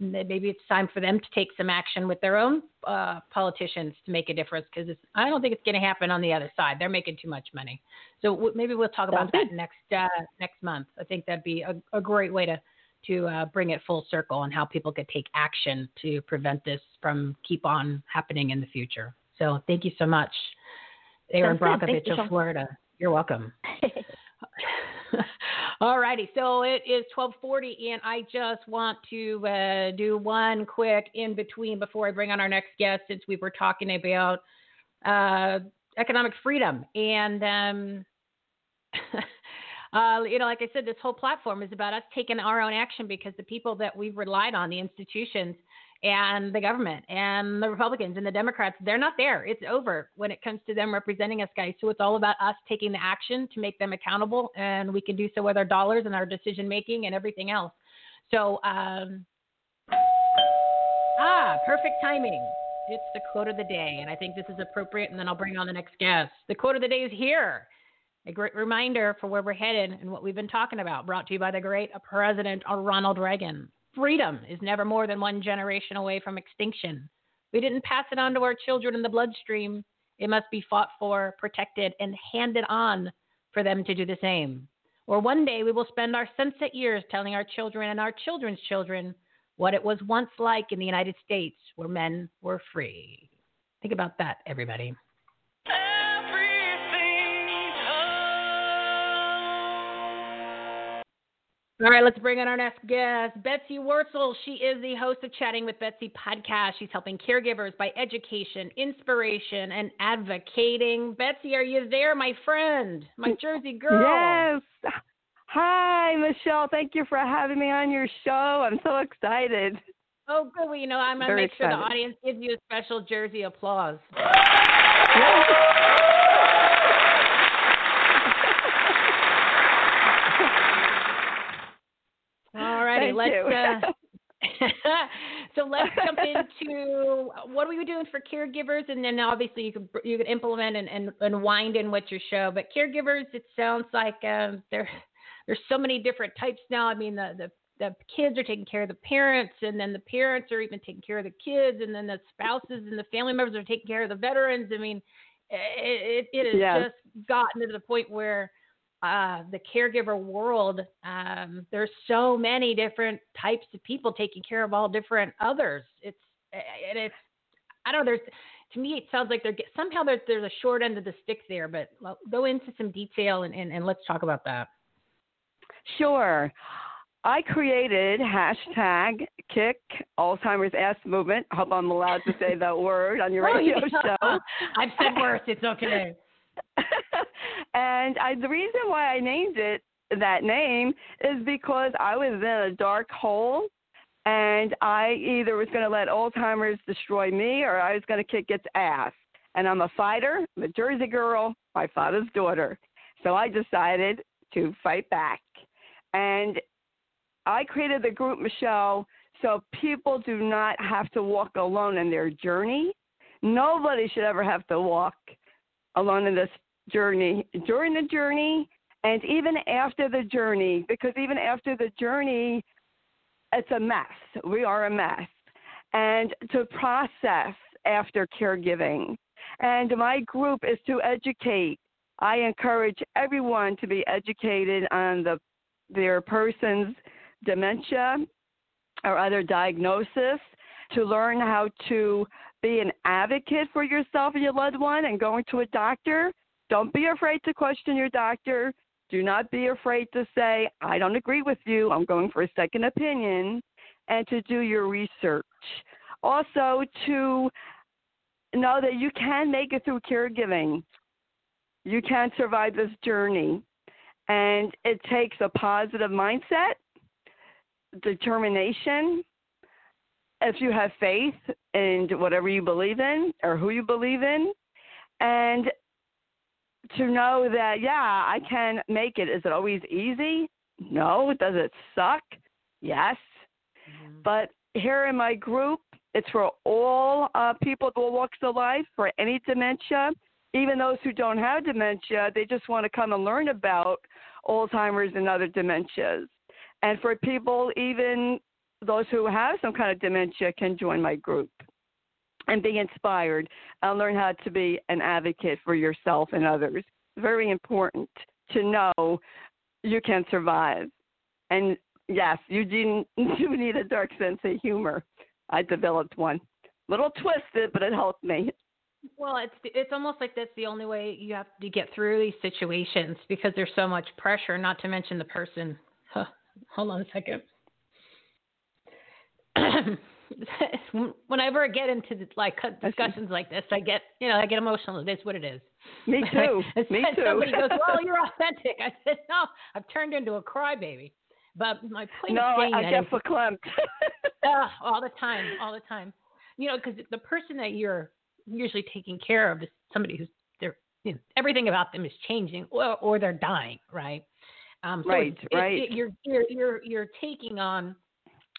maybe it's time for them to take some action with their own uh, politicians to make a difference because I don't think it's going to happen on the other side. They're making too much money. So w- maybe we'll talk about that next uh, next month. I think that'd be a, a great way to to uh, bring it full circle and how people could take action to prevent this from keep on happening in the future. So thank you so much, Erin Brockovich of Florida. You're welcome. All righty. So it is 1240, and I just want to uh, do one quick in between before I bring on our next guest, since we were talking about uh, economic freedom. And, um, uh, you know, like I said, this whole platform is about us taking our own action because the people that we've relied on, the institutions – and the government and the Republicans and the Democrats, they're not there. It's over when it comes to them representing us, guys. So it's all about us taking the action to make them accountable, and we can do so with our dollars and our decision making and everything else. So, um, ah, perfect timing. It's the quote of the day, and I think this is appropriate, and then I'll bring on the next guest. The quote of the day is here. A great reminder for where we're headed and what we've been talking about, brought to you by the great President Ronald Reagan. Freedom is never more than one generation away from extinction. We didn't pass it on to our children in the bloodstream. It must be fought for, protected, and handed on for them to do the same. Or one day we will spend our sunset years telling our children and our children's children what it was once like in the United States where men were free. Think about that, everybody. All right, let's bring in our next guest, Betsy Wurzel. She is the host of Chatting with Betsy podcast. She's helping caregivers by education, inspiration, and advocating. Betsy, are you there, my friend, my mm, Jersey girl? Yes. Hi, Michele. Thank you for having me on your show. I'm so excited. Oh, good. Well, you know, I'm going to make sure the audience gives you a special Jersey applause. Let's. Uh, so let's jump into what are we doing for caregivers, and then obviously you can you can implement and, and, and wind in with your show. But caregivers, it sounds like um, there there's so many different types now. I mean, the, the the kids are taking care of the parents, and then the parents are even taking care of the kids, and then the spouses and the family members are taking care of the veterans. I mean, it, it, it has yes. just gotten to the point where uh, the caregiver world, um, there's so many different types of people taking care of all different others. It's and it's I don't know. There's to me it sounds like there somehow there's there's a short end of the stick there. But go into some detail and, and, and let's talk about that. Sure. I created hashtag kick Alzheimer's ass movement. Hope I'm allowed to say that word on your oh, radio oh, yeah. show. I've said worse. It's okay. and I, the reason why I named it that name is because I was in a dark hole and I either was going to let Alzheimer's destroy me or I was going to kick its ass. And I'm a fighter, I'm a Jersey girl, my father's daughter. So I decided to fight back. And I created the group, Michele, so people do not have to walk alone in their journey. Nobody should ever have to walk alone in this journey during the journey And even after the journey, because even after the journey, it's a mess. We are a mess. And to process after caregiving. And my group is to educate. I encourage everyone to be educated on the their person's dementia or other diagnosis, to learn how to be an advocate for yourself and your loved one and going to a doctor. Don't be afraid to question your doctor. Do not be afraid to say, I don't agree with you. I'm going for a second opinion. And to do your research. Also, to know that you can make it through caregiving. You can survive this journey. And it takes a positive mindset, determination, if you have faith in whatever you believe in or who you believe in, and to know that, yeah, I can make it. Is it always easy? No. Does it suck? Yes. Mm-hmm. But here in my group, it's for all uh, people of all walks of life, for any dementia, even those who don't have dementia, they just want to come and learn about Alzheimer's and other dementias. And for people, even those who have some kind of dementia, can join my group and be inspired and learn how to be an advocate for yourself and others. Very important to know you can survive. And yes, you do, do need a dark sense of humor. I developed one. Little twisted, but it helped me. Well, it's it's almost like that's the only way you have to get through these situations because there's so much pressure. Not to mention the person. Huh, hold on a second. Whenever I get into like discussions like this, I get you know I get emotional. That's what it is. Me too. Me too. Somebody goes, "Well, you're authentic." I said, "No, I've turned into a crybaby." But my point no, is no, I that get is, verklempt. uh, all the time, all the time. You know, because the person that you're usually taking care of is somebody who's they're you know, everything about them is changing or or they're dying, right? Um, so right, it, right. It, you're you're you're you're taking on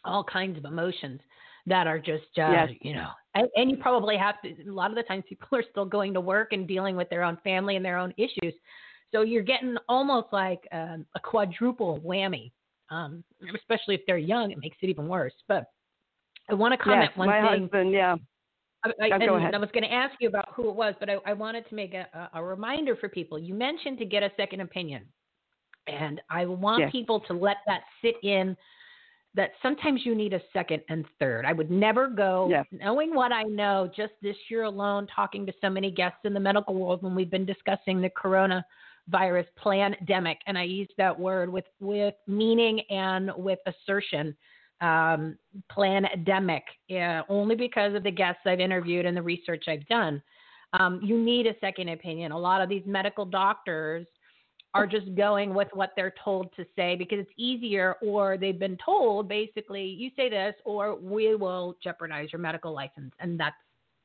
all kinds of emotions that are just uh, yes. you know and, and you probably have to a lot of the times people are still going to work and dealing with their own family and their own issues so you're getting almost like um, a quadruple whammy um, especially if they're young it makes it even worse but i want to comment yes, one my thing husband yeah I, I, go ahead. I was going to ask you about who it was, but I, I wanted to make a, a, reminder for people. You mentioned to get a second opinion, and I want yes. people to let that sit in that sometimes you need a second and third. I would never go yes. knowing what I know just this year alone, talking to so many guests in the medical world when we've been discussing the coronavirus pandemic, and I use that word with with meaning and with assertion. Um, pandemic, yeah, only because of the guests I've interviewed and the research I've done. Um, you need a second opinion. A lot of these medical doctors are just going with what they're told to say because it's easier, or they've been told basically, you say this, or we will jeopardize your medical license, and that's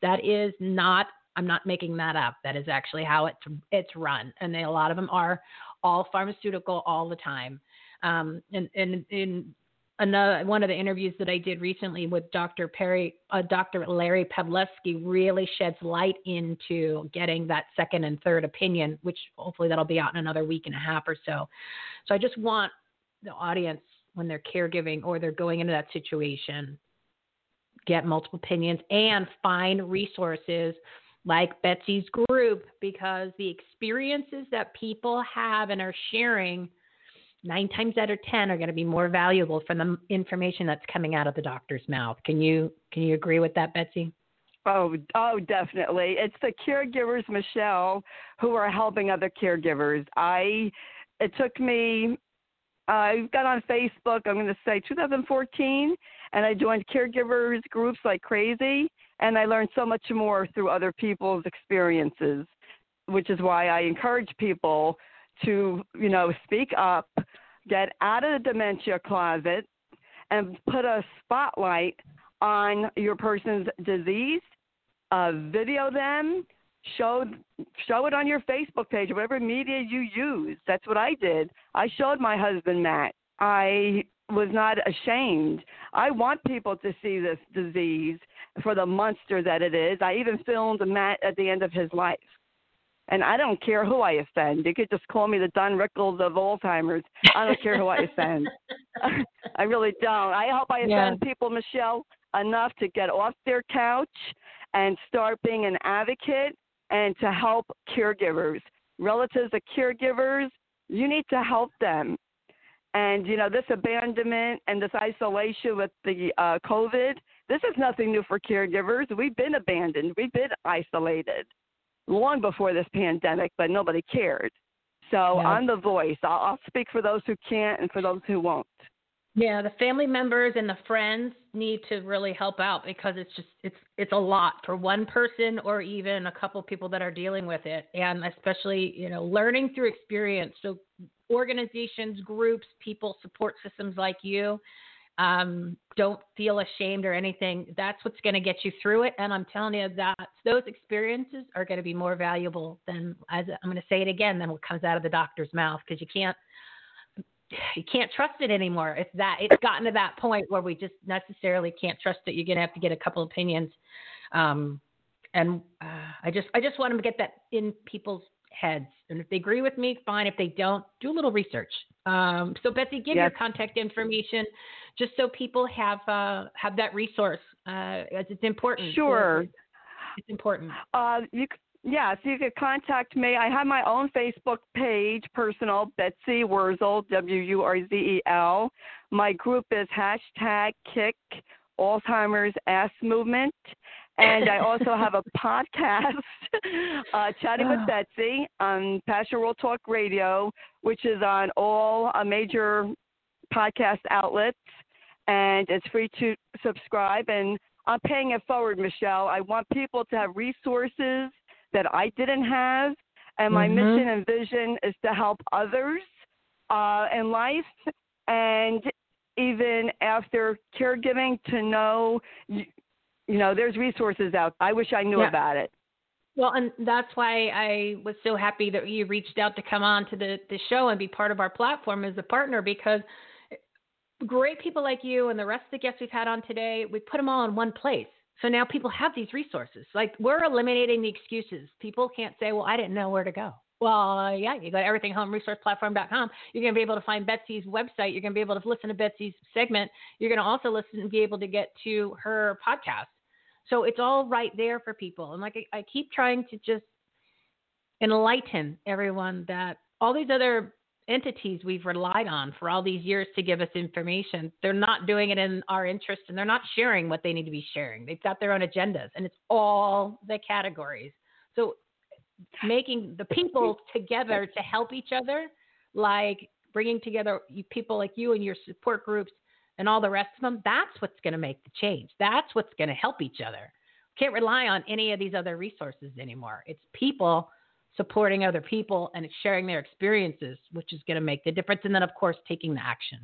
that is not. I'm not making that up. That is actually how it's it's run, and they, a lot of them are all pharmaceutical all the time. Um, and and in another one of the interviews that I did recently with Dr. Perry, uh, Dr. Larry Palevsky really sheds light into getting that second and third opinion, which hopefully that'll be out in another week and a half or so. So I just want the audience when they're caregiving or they're going into that situation, get multiple opinions and find resources like Betsy's group because the experiences that people have and are sharing nine times out of ten are going to be more valuable from the information that's coming out of the doctor's mouth. Can you can you agree with that, Betsy? Oh, oh, definitely. It's the caregivers, Michele, who are helping other caregivers. I, it took me, I got on Facebook. I'm going to say 2014, and I joined caregivers groups like crazy, and I learned so much more through other people's experiences, which is why I encourage people to, you know, speak up, get out of the dementia closet, and put a spotlight on your person's disease. Uh, video them, show show it on your Facebook page, whatever media you use. That's what I did. I showed my husband Matt. I was not ashamed. I want people to see this disease for the monster that it is. I even filmed Matt at the end of his life And I don't care who I offend. You could just call me the Don Rickles of Alzheimer's. I don't care who I offend. I really don't. I hope I offend Yeah. people, Michele, enough to get off their couch and start being an advocate and to help caregivers. Relatives of caregivers, you need to help them. And you know, this abandonment and this isolation with the uh, COVID, this is nothing new for caregivers. We've been abandoned, we've been isolated long before this pandemic, but nobody cared. So Yeah. I'm the voice. I'll, I'll speak for those who can't and for those who won't. Yeah, the family members and the friends need to really help out because it's just it's it's a lot for one person or even a couple people that are dealing with it and especially, you know, learning through experience. So organizations, groups, people, support systems like you um, don't feel ashamed or anything. That's what's going to get you through it. And I'm telling you that those experiences are going to be more valuable than, as I'm going to say it again, than what comes out of the doctor's mouth because you can't you can't trust it anymore. It's that it's gotten to that point where we just necessarily can't trust it. You're gonna have to get a couple opinions, um, and uh, I just I just want to get that in people's heads. And if they agree with me, fine. If they don't, do a little research. Um, so Betsy, give your contact information just so people have uh, have that resource. Uh, as it's important. Sure. It's important. Uh, you c- yeah, so you could contact me. I have my own Facebook page, personal Betsy Wurzel, W U R Z E L. My group is hashtag Kick Alzheimer's Ass Movement, and I also have a podcast, uh, Chatting with Betsy, on Passion World Talk Radio, which is on all uh, major podcast outlets, and it's free to subscribe. And I'm paying it forward, Michele. I want people to have resources that I didn't have, and my Mhm. mission and vision is to help others uh, in life, and even after caregiving, to know, you, know, there's resources out. I wish I knew Yeah. about it. Well, and that's why I was so happy that you reached out to come on to the, the show and be part of our platform as a partner because great people like you and the rest of the guests we've had on today, we put them all in one place. So now people have these resources. Like we're eliminating the excuses. People can't say, well, I didn't know where to go. Well, yeah, you go to everythinghomeresourceplatform.com. You're going to be able to find Betsy's website. You're going to be able to listen to Betsy's segment. You're going to also listen and be able to get to her podcast. So it's all right there for people. And like I, I keep trying to just enlighten everyone that all these other entities we've relied on for all these years to give us information, they're not doing it in our interest and they're not sharing what they need to be sharing. They've got their own agendas and it's all the categories. So making the people together to help each other, like bringing together people like you and your support groups and all the rest of them, that's what's going to make the change. That's what's going to help each other. Can't rely on any of these other resources anymore. It's people supporting other people and it's sharing their experiences, which is going to make the difference. And then, of course, taking the action.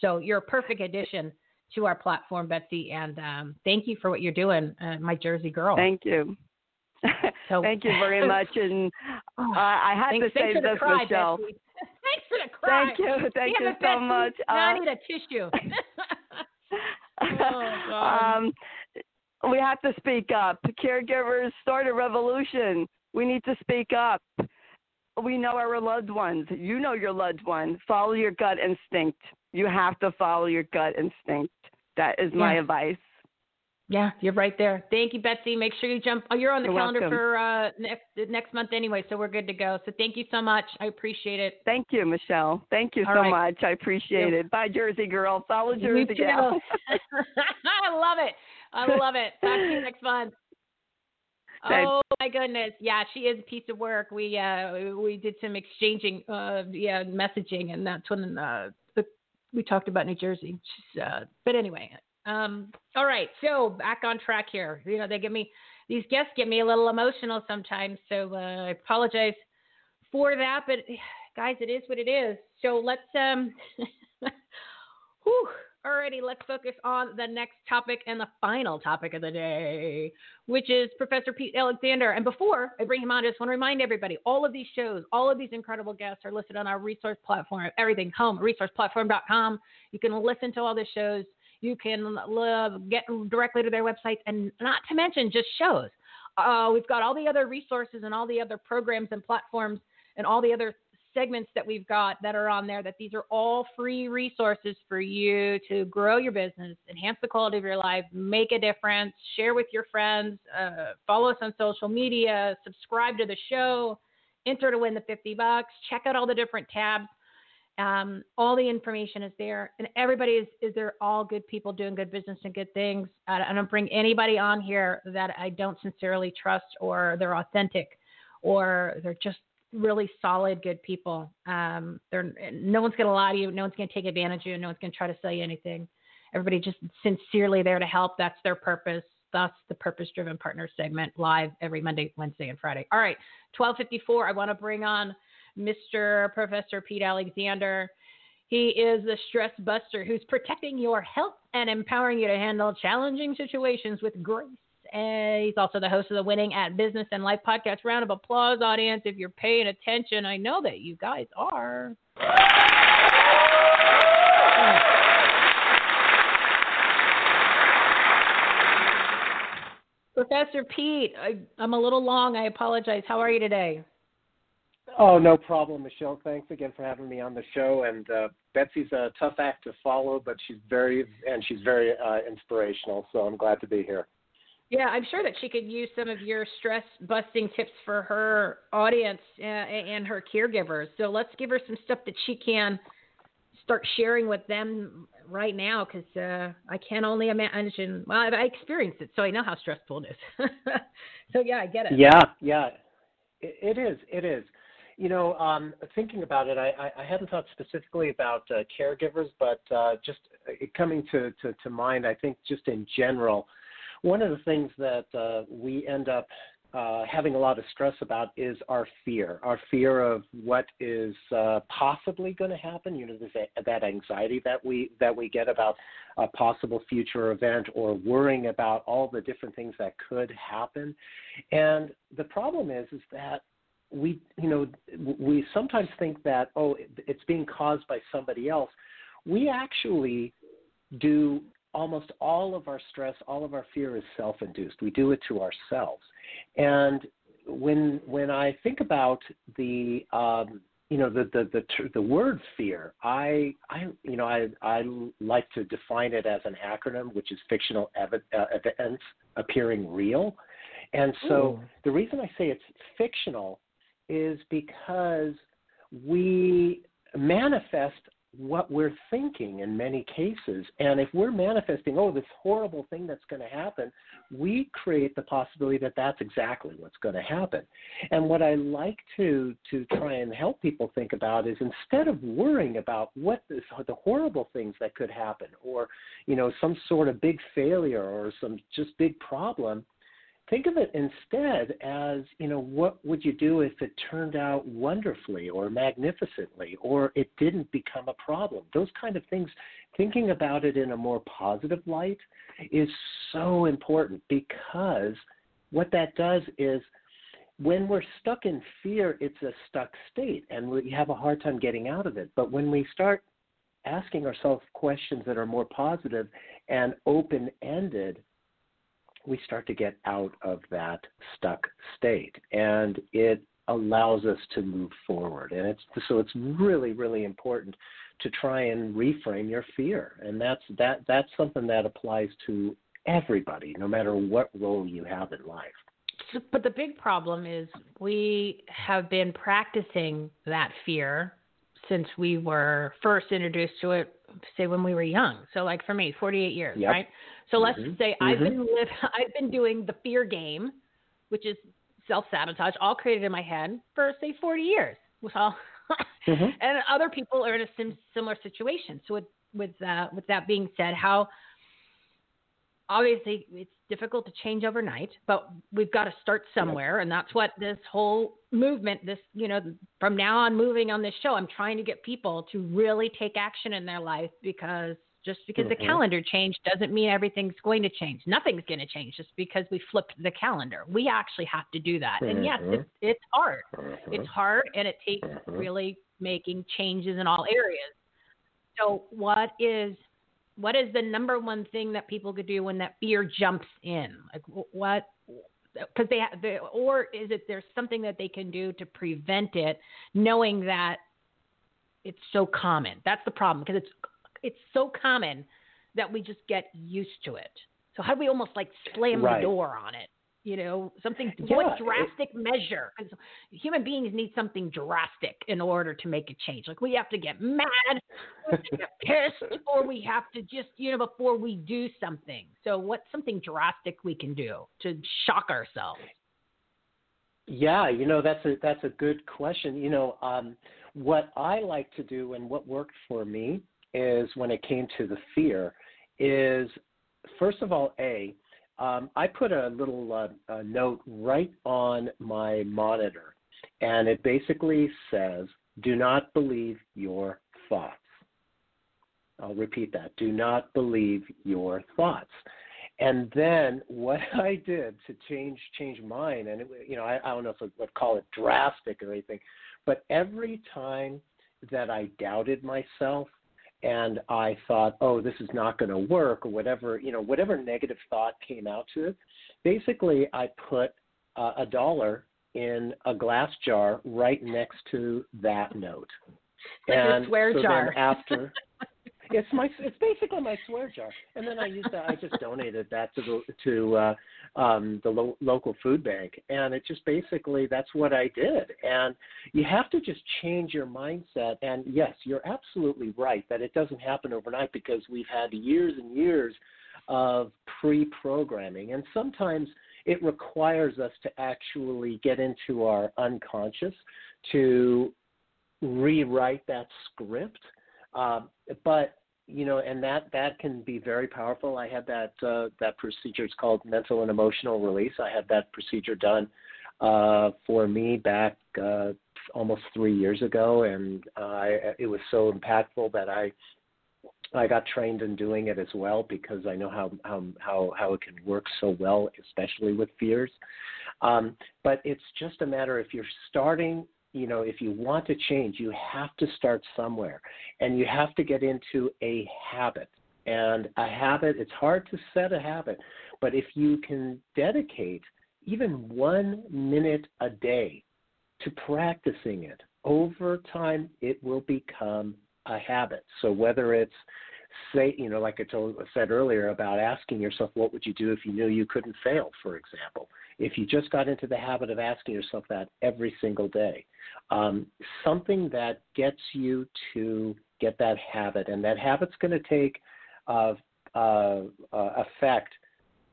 So you're a perfect addition to our platform, Betsy. And um, thank you for what you're doing, uh, my Jersey girl. Thank you. So- Thank you very much. And uh, I had Thanks, to say thanks for the this, cry, Michele. Betsy. The cry. Thank you. Thank you so much. Now I Uh, need a tissue. Oh, um, we have to speak up. Caregivers start a revolution. We need to speak up. We know our loved ones. You know your loved one. Follow your gut instinct. You have to follow your gut instinct. That is my Yeah. advice. Yeah, you're right there. Thank you, Betsy. Make sure you jump. Oh, you're on the You're calendar welcome. for uh, next next month anyway, so we're good to go. So thank you so much. I appreciate it. Thank you, Michele. Thank you All so right. much. I appreciate Yeah. it. Bye, Jersey girl. Follow Jersey gal. I love it. I love it. Talk to you next month. Okay. Oh my goodness. Yeah, she is a piece of work. We uh we did some exchanging uh yeah, messaging and that's when uh the, we talked about New Jersey. She's, uh but anyway, um all right. So, back on track here. You know, they get me these guests get me a little emotional sometimes, so uh, I apologize for that, but guys, it is what it is. So, let's um Whew. Alrighty, let's focus on the next topic and the final topic of the day, which is Professor Pete Alexander. And before I bring him on, I just want to remind everybody all of these shows, all of these incredible guests are listed on our resource platform, everything home, resourceplatform.com. You can listen to all the shows. You can get directly to their websites, and not to mention just shows. uh, we've got all the other resources and all the other programs and platforms and all the other segments that we've got that are on there that these are all free resources for you to grow your business enhance the quality of your life make a difference share with your friends uh, follow us on social media subscribe to the show enter to win the 50 bucks check out all the different tabs um, all the information is there and everybody is, is they're all good people doing good business and good things I, I don't bring anybody on here that i don't sincerely trust or they're authentic or they're just really solid, good people. Um, they're no one's going to lie to you. No one's going to take advantage of you. No one's going to try to sell you anything. Everybody just sincerely there to help. That's their purpose. Thus, the purpose-driven partner segment live every Monday, Wednesday, and Friday. All right, 12:54. I want to bring on Mr. Professor Pete Alexander. He is the stress buster who's protecting your health and empowering you to handle challenging situations with grace and he's also the host of the Winning at Business and Life podcast. Round of applause, audience, if you're paying attention. I know that you guys are. Professor Pete, I, am a little long. I apologize. How are you today? Oh, no problem, Michele. Thanks again for having me on the show. And uh, Betsy's a tough act to follow, but she's very and she's very uh, inspirational. So I'm glad to be here. Yeah, I'm sure that she could use some of your stress busting tips for her audience uh, and her caregivers. So let's give her some stuff that she can start sharing with them right now because uh, I can only imagine. Well, I experienced it, so I know how stressful it is. so yeah, I get it. Yeah, yeah, it, it is. It is. You know, um, thinking about it, I, I, hadn't thought specifically about uh, caregivers, but uh, just uh, coming to, to, to mind, I think just in general, one of the things that uh, we end up uh, having a lot of stress about is our fear, our fear of what is uh, possibly going to happen. You know, that anxiety that we that we get about a possible future event, or worrying about all the different things that could happen. And the problem is, is that we, you know, we sometimes think that oh, it's being caused by somebody else. We actually do almost all of our stress, all of our fear is self-induced. We do it to ourselves. And when when I think about the um, you know the the the the word fear, I I you know I I like to define it as an acronym, which is fictional ev- uh, events appearing real. And so Ooh. the reason I say it's fictional is because we manifest what we're thinking in many cases. And if we're manifesting, oh, this horrible thing that's going to happen, we create the possibility that that's exactly what's going to happen. And what I like to to try and help people think about is instead of worrying about what this, the horrible things that could happen, or you know, some sort of big failure or some just big problem, think of it instead as you know what would you do if it turned out wonderfully or magnificently or it didn't become a problem? Those kind of things thinking about it in a more positive light is so important because what that does is when we're stuck in fear it's a stuck state and we have a hard time getting out of it. But when we start asking ourselves questions that are more positive and open ended we start to get out of that stuck state and it allows us to move forward. And it's so it's really really important to try and reframe your fear. And that's that that's something that applies to everybody no matter what role you have in life. But the big problem is we have been practicing that fear since we were first introduced to it say when we were young so like for me 48 years yep. right so let's mm-hmm. say I've been live, I've been doing the fear game, which is self sabotage, all created in my head for say 40 years. Well, mm-hmm. and other people are in a sim- similar situation. So with with uh, with that being said, how obviously it's difficult to change overnight, but we've got to start somewhere, and that's what this whole movement, this you know, from now on moving on this show, I'm trying to get people to really take action in their life because just because mm-hmm. the calendar changed doesn't mean everything's going to change. Nothing's going to change just because we flipped the calendar. We actually have to do that. Mm-hmm. And yes, it's, mm-hmm. it's hard. Mm-hmm. It's hard and it takes mm-hmm. really making changes in all areas. So what is what is the number one thing that people could do when that fear jumps in? Like what because they, they or is it there's something that they can do to prevent it, knowing that it's so common. That's the problem because it's it's so common that we just get used to it. So how do we almost like slam Right. the door on it? You know, something Yeah, what it- drastic measure? 'Cause human beings need something drastic in order to make a change. Like we have to get mad, we have to get pissed, or we have to just you know before we do something. So what's something drastic we can do to shock ourselves? Yeah, you know that's a that's a good question. You know, um, what I like to do and what worked for me is when it came to the fear is first of all, a um, I put a little uh, a note right on my monitor, and it basically says, "Do not believe your thoughts." I'll repeat that. Do not believe your thoughts. And then what I did to change change mine, and it, you know, I, I don't know if I would call it drastic or anything, but every time that I doubted myself and I thought, oh, this is not going to work, or whatever, you know, whatever negative thought came out to it, basically I put uh, a dollar in a glass jar right next to that note. Like your and swear so jar. Then after, it's my it's basically my swear jar, and then I used that. I just donated that to the to uh, um, the lo- local food bank, and it just basically that's what I did. And you have to just change your mindset. And yes, you're absolutely right that it doesn't happen overnight because we've had years and years of pre-programming, and sometimes it requires us to actually get into our unconscious to rewrite that script. Um, but you know, and that that can be very powerful. I had that uh, that procedure. It's called mental and emotional release. I had that procedure done uh, for me back uh, almost three years ago, and I, it was so impactful that I I got trained in doing it as well because I know how how how, how it can work so well, especially with fears. Um, but it's just a matter if you're starting you know, if you want to change, you have to start somewhere and you have to get into a habit. And a habit, it's hard to set a habit, but if you can dedicate even one minute a day to practicing it, over time it will become a habit. So whether it's say, you know, like I told, said earlier about asking yourself, what would you do if you knew you couldn't fail, for example? If you just got into the habit of asking yourself that every single day, um, something that gets you to get that habit, and that habit's going to take uh, uh, uh, effect.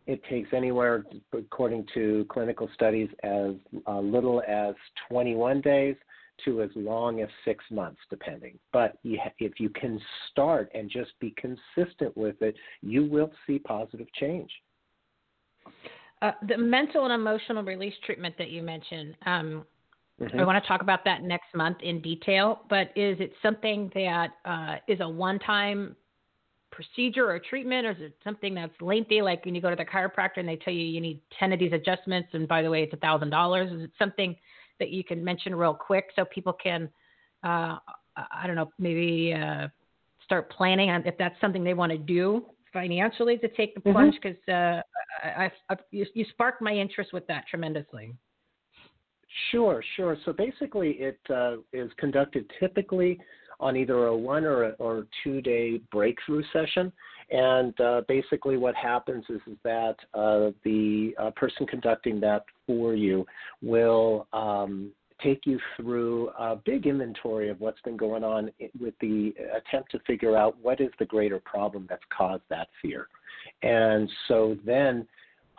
It takes anywhere, according to clinical studies, as uh, little as 21 days to as long as six months, depending. But you ha- if you can start and just be consistent with it, you will see positive change. Uh, the mental and emotional release treatment that you mentioned, um, Mhm. I want to talk about that next month in detail. But is it something that uh, is a one-time procedure or treatment, or is it something that's lengthy? Like when you go to the chiropractor and they tell you you need ten of these adjustments, and by the way, it's a thousand dollars. Is it something that you can mention real quick so people can, uh, I don't know, maybe uh, start planning on if that's something they want to do financially to take the Mhm. plunge? Because uh, I, I, I, you, you sparked my interest with that tremendously. Sure, sure. So basically, it uh, is conducted typically on either a one or a, or two day breakthrough session. And uh, basically, what happens is, is that uh, the uh, person conducting that for you will um, take you through a big inventory of what's been going on with the attempt to figure out what is the greater problem that's caused that fear. And so then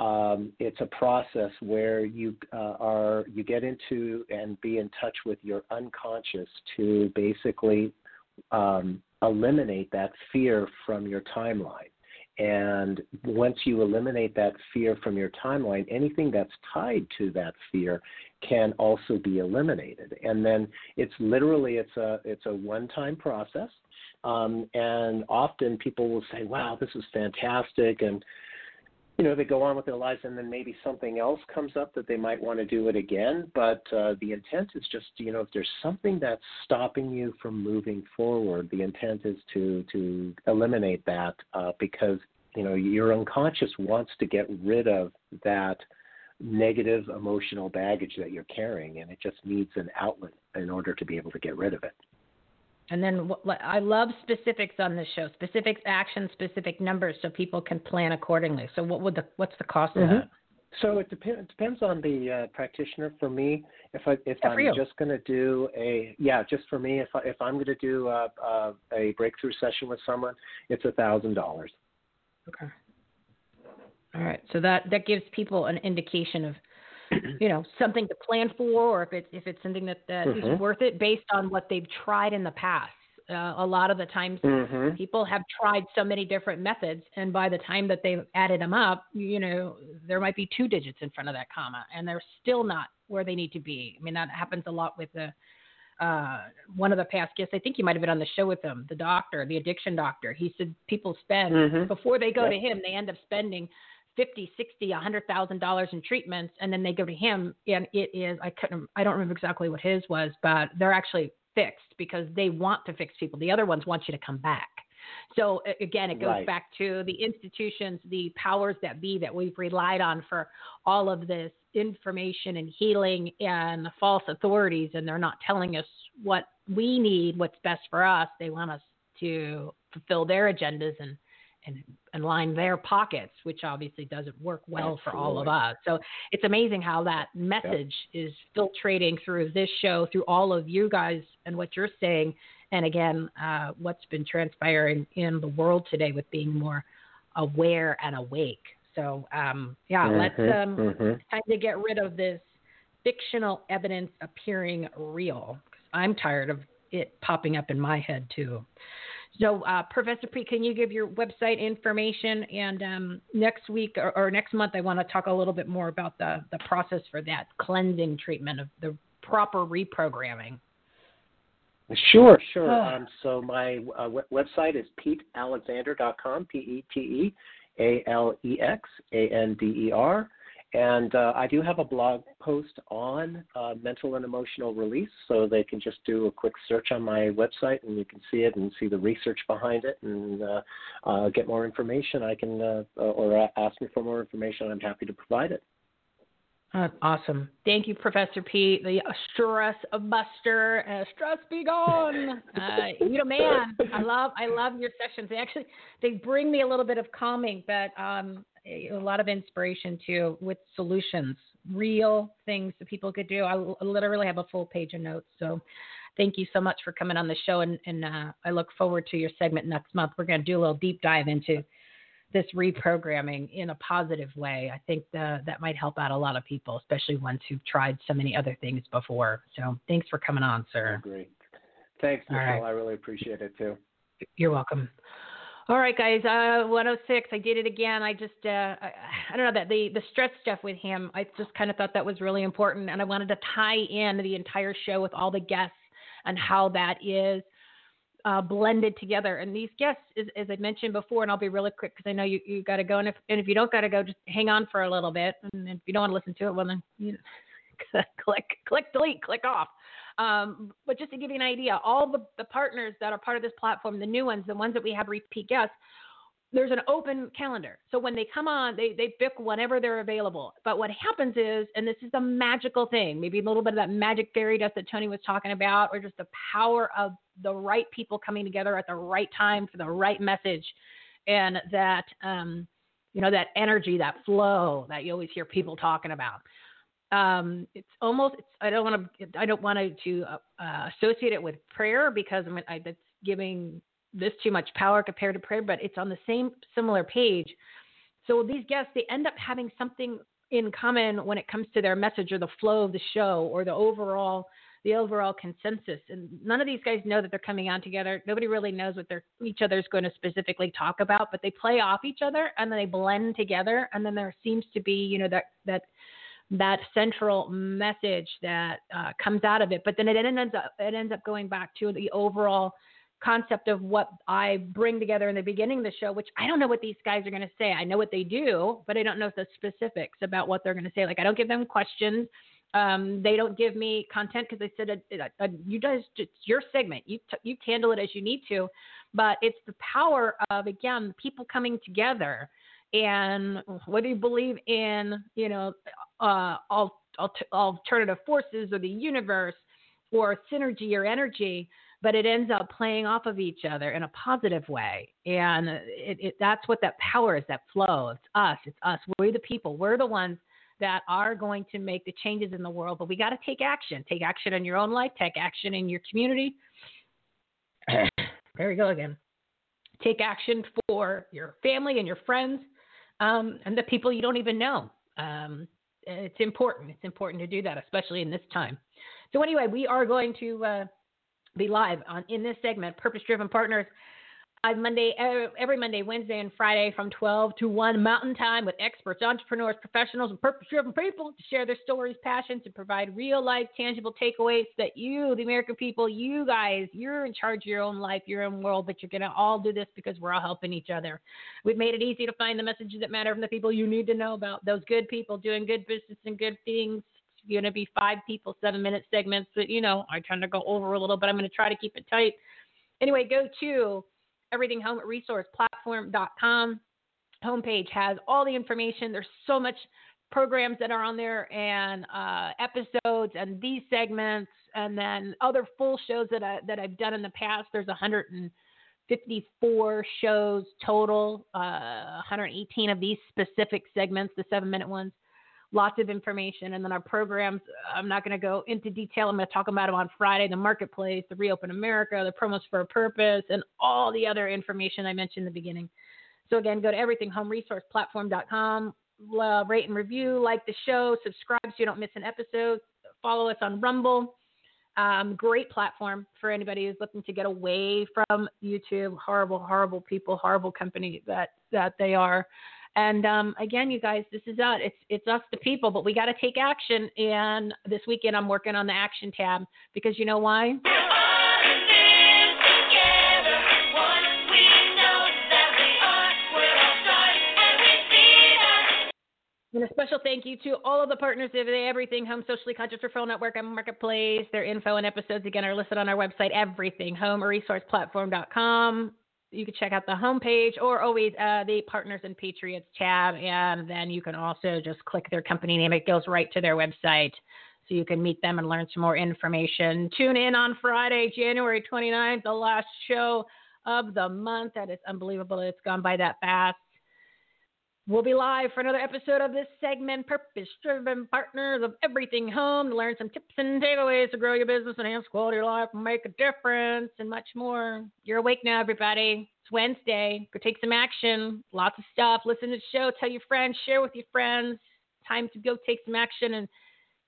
um, it's a process where you uh, are you get into and be in touch with your unconscious to basically um, eliminate that fear from your timeline. And once you eliminate that fear from your timeline, anything that's tied to that fear can also be eliminated. And then it's literally it's a it's a one-time process. Um, and often people will say, "Wow, this is fantastic," and you know they go on with their lives and then maybe something else comes up that they might want to do it again but uh, the intent is just you know if there's something that's stopping you from moving forward the intent is to to eliminate that uh, because you know your unconscious wants to get rid of that negative emotional baggage that you're carrying, and it just needs an outlet in order to be able to get rid of it. And then I love specifics on this show, specifics, action, specific numbers, so people can plan accordingly. So what would the what's the cost mm-hmm. of that? So it, dep- it depends on the uh, practitioner. For me, if I if yeah, I'm just going to do a yeah, just for me, if I, if I'm going to do a, a, a breakthrough session with someone, it's a thousand dollars. Okay. All right. So that that gives people an indication of you know something to plan for, or if it's if it's something that that mm-hmm. is worth it based on what they've tried in the past. Uh, a lot of the times, mm-hmm. people have tried so many different methods, and by the time that they've added them up, you know, there might be two digits in front of that comma, and they're still not where they need to be. I mean, that happens a lot with the uh, one of the past guests. I think you might have been on the show with him, the doctor, the addiction doctor. He said people spend mm-hmm. before they go yep. to him, they end up spending fifty, sixty, a hundred thousand dollars in treatments, and then they go to him, and it is I couldn't, I don't remember exactly what his was, but they're actually fixed because they want to fix people. The other ones want you to come back. So again, it goes right. back to the institutions, the powers that be that we've relied on for all of this information and healing and the false authorities, and they're not telling us what we need, what's best for us. They want us to fulfill their agendas and and, and line their pockets, which obviously doesn't work well Absolutely. for all of us. So it's amazing how that message yep. is filtrating through this show, through all of you guys and what you're saying. And again, uh, what's been transpiring in the world today with being more aware and awake. So, um, yeah, mm-hmm, let's um, mm-hmm. time to get rid of this fictional evidence appearing real. I'm tired of it popping up in my head too. So, uh, Professor P, can you give your website information? And um, next week or, or, next month, I want to talk a little bit more about the, the process for that cleansing treatment of the proper reprogramming. Sure, sure. um, so my uh, w- website is petealexander.com, P E T E A L E X A N D E R. And uh, I do have a blog post on uh, mental and emotional release, so they can just do a quick search on my website and you can see it and see the research behind it and uh, uh get more information. I can, uh, or ask me for more information. I'm happy to provide it. Uh, awesome. Thank you, Professor P, the stress buster. Uh, stress be gone. Uh, you a man. I love I love your sessions. They actually they bring me a little bit of calming, but um, a lot of inspiration too with solutions, real things that people could do. I, literally have a full page of notes. So thank you so much for coming on the show, and, and uh, I look forward to your segment next month. We're going to do a little deep dive into this reprogramming in a positive way. I think the, that might help out a lot of people, especially ones who've tried so many other things before. So thanks for coming on, sir. Great. Thanks, Michele. Right. I really appreciate it too. You're welcome. All right, guys. Uh, 106. I did it again. I just, uh, I, I don't know that the the stress stuff with him. I just kind of thought that was really important, and I wanted to tie in the entire show with all the guests and how that is uh, blended together. And these guests, as, as, I mentioned before, and I'll be really quick because I know you you got to go. And if and if you don't got to go, just hang on for a little bit. And if you don't want to listen to it, well then you click click delete, click off. Um, but just to give you an idea, all the, the partners that are part of this platform, the new ones, the ones that we have repeat guests, there's an open calendar. So when they come on, they, they pick whenever they're available. But what happens is, and this is the magical thing, maybe a little bit of that magic fairy dust that Toni was talking about, or just the power of the right people coming together at the right time for the right message. And that, um, you know, that energy, that flow that you always hear people talking about. Um, it's almost, it's, I don't want to, I don't want to uh, associate it with prayer because I mean, I, that's giving this too much power compared to prayer, but it's on the same similar page. So these guests, they end up having something in common when it comes to their message or the flow of the show or the overall the overall consensus. And none of these guys know that they're coming on together. Nobody really knows what they're each other's going to specifically talk about, but they play off each other and then they blend together. And then there seems to be, you know, that that that central message that uh, comes out of it. But then it ends up it ends up going back to the overall concept of what I bring together in the beginning of the show, which I don't know what these guys are going to say. I know what they do, but I don't know the specifics about what they're going to say. Like I don't give them questions. Um, they don't give me content because they said, uh, uh, "You guys, it's your segment. You t- you handle it as you need to." But it's the power of again people coming together, and whether you believe in you know uh, alternative forces or the universe or synergy or energy, but it ends up playing off of each other in a positive way. And it, it, that's what that power is that flow. It's us. It's us. We're the people. We're the ones that are going to make the changes in the world, but we got to take action. Take action in your own life, take action in your community. there we go again. Take action for your family and your friends um, and the people you don't even know. Um, it's important. It's important to do that, especially in this time. So anyway, we are going to uh, be live on in this segment, Purpose Driven Partners. Live Monday, every Monday, Wednesday, and Friday from 12 to 1 Mountain Time with experts, entrepreneurs, professionals, and purpose driven people to share their stories, passions, and provide real life, tangible takeaways that you, the American people, you guys, you're in charge of your own life, your own world, but you're going to all do this because we're all helping each other. We've made it easy to find the messages that matter from the people you need to know about, those good people doing good business and good things going to be five people, seven minute segments that, you know, I tend to go over a little, but I'm going to try to keep it tight. Anyway, go to Everything Home Resource Platform.com. Homepage has all the information. There's so much programs that are on there and uh, episodes and these segments and then other full shows that I that I've done in the past. There's 154 shows total, uh, 118 of these specific segments, the seven minute ones lots of information. And then our programs, I'm not going to go into detail. I'm going to talk about them on Friday the marketplace, the Reopen America, the promos for a purpose, and all the other information I mentioned in the beginning. So, again, go to everythinghomeresourceplatform.com, uh, rate and review, like the show, subscribe so you don't miss an episode, follow us on Rumble. Um, great platform for anybody who's looking to get away from YouTube. Horrible, horrible people, horrible company that that they are. And um, again, you guys, this is us. It's it's us, the people, but we got to take action. And this weekend, I'm working on the action tab because you know why? And a special thank you to all of the partners of the Everything Home Socially Conscious Referral Network and Marketplace. Their info and episodes again are listed on our website, everythinghomeresourceplatform.com you can check out the homepage or always uh, the Partners and Patriots tab. And then you can also just click their company name. It goes right to their website. So you can meet them and learn some more information. Tune in on Friday, January 29th, the last show of the month. That is unbelievable. It's gone by that fast. We'll be live for another episode of this segment, Purpose Driven Partners of Everything Home, to learn some tips and takeaways to grow your business, enhance quality of life, make a difference, and much more. You're awake now, everybody. It's Wednesday. Go take some action. Lots of stuff. Listen to the show. Tell your friends. Share with your friends. Time to go take some action and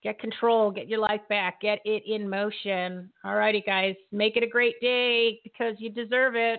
get control. Get your life back. Get it in motion. All righty, guys. Make it a great day because you deserve it.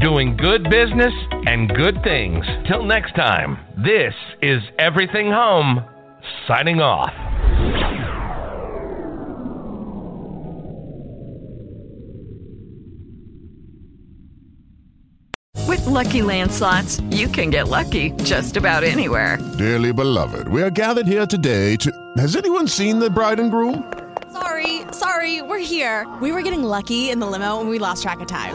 doing good business and good things. Till next time, this is Everything Home, signing off. With Lucky landslots, you can get lucky just about anywhere. Dearly beloved, we are gathered here today to. Has anyone seen the bride and groom? Sorry, sorry, we're here. We were getting lucky in the limo and we lost track of time.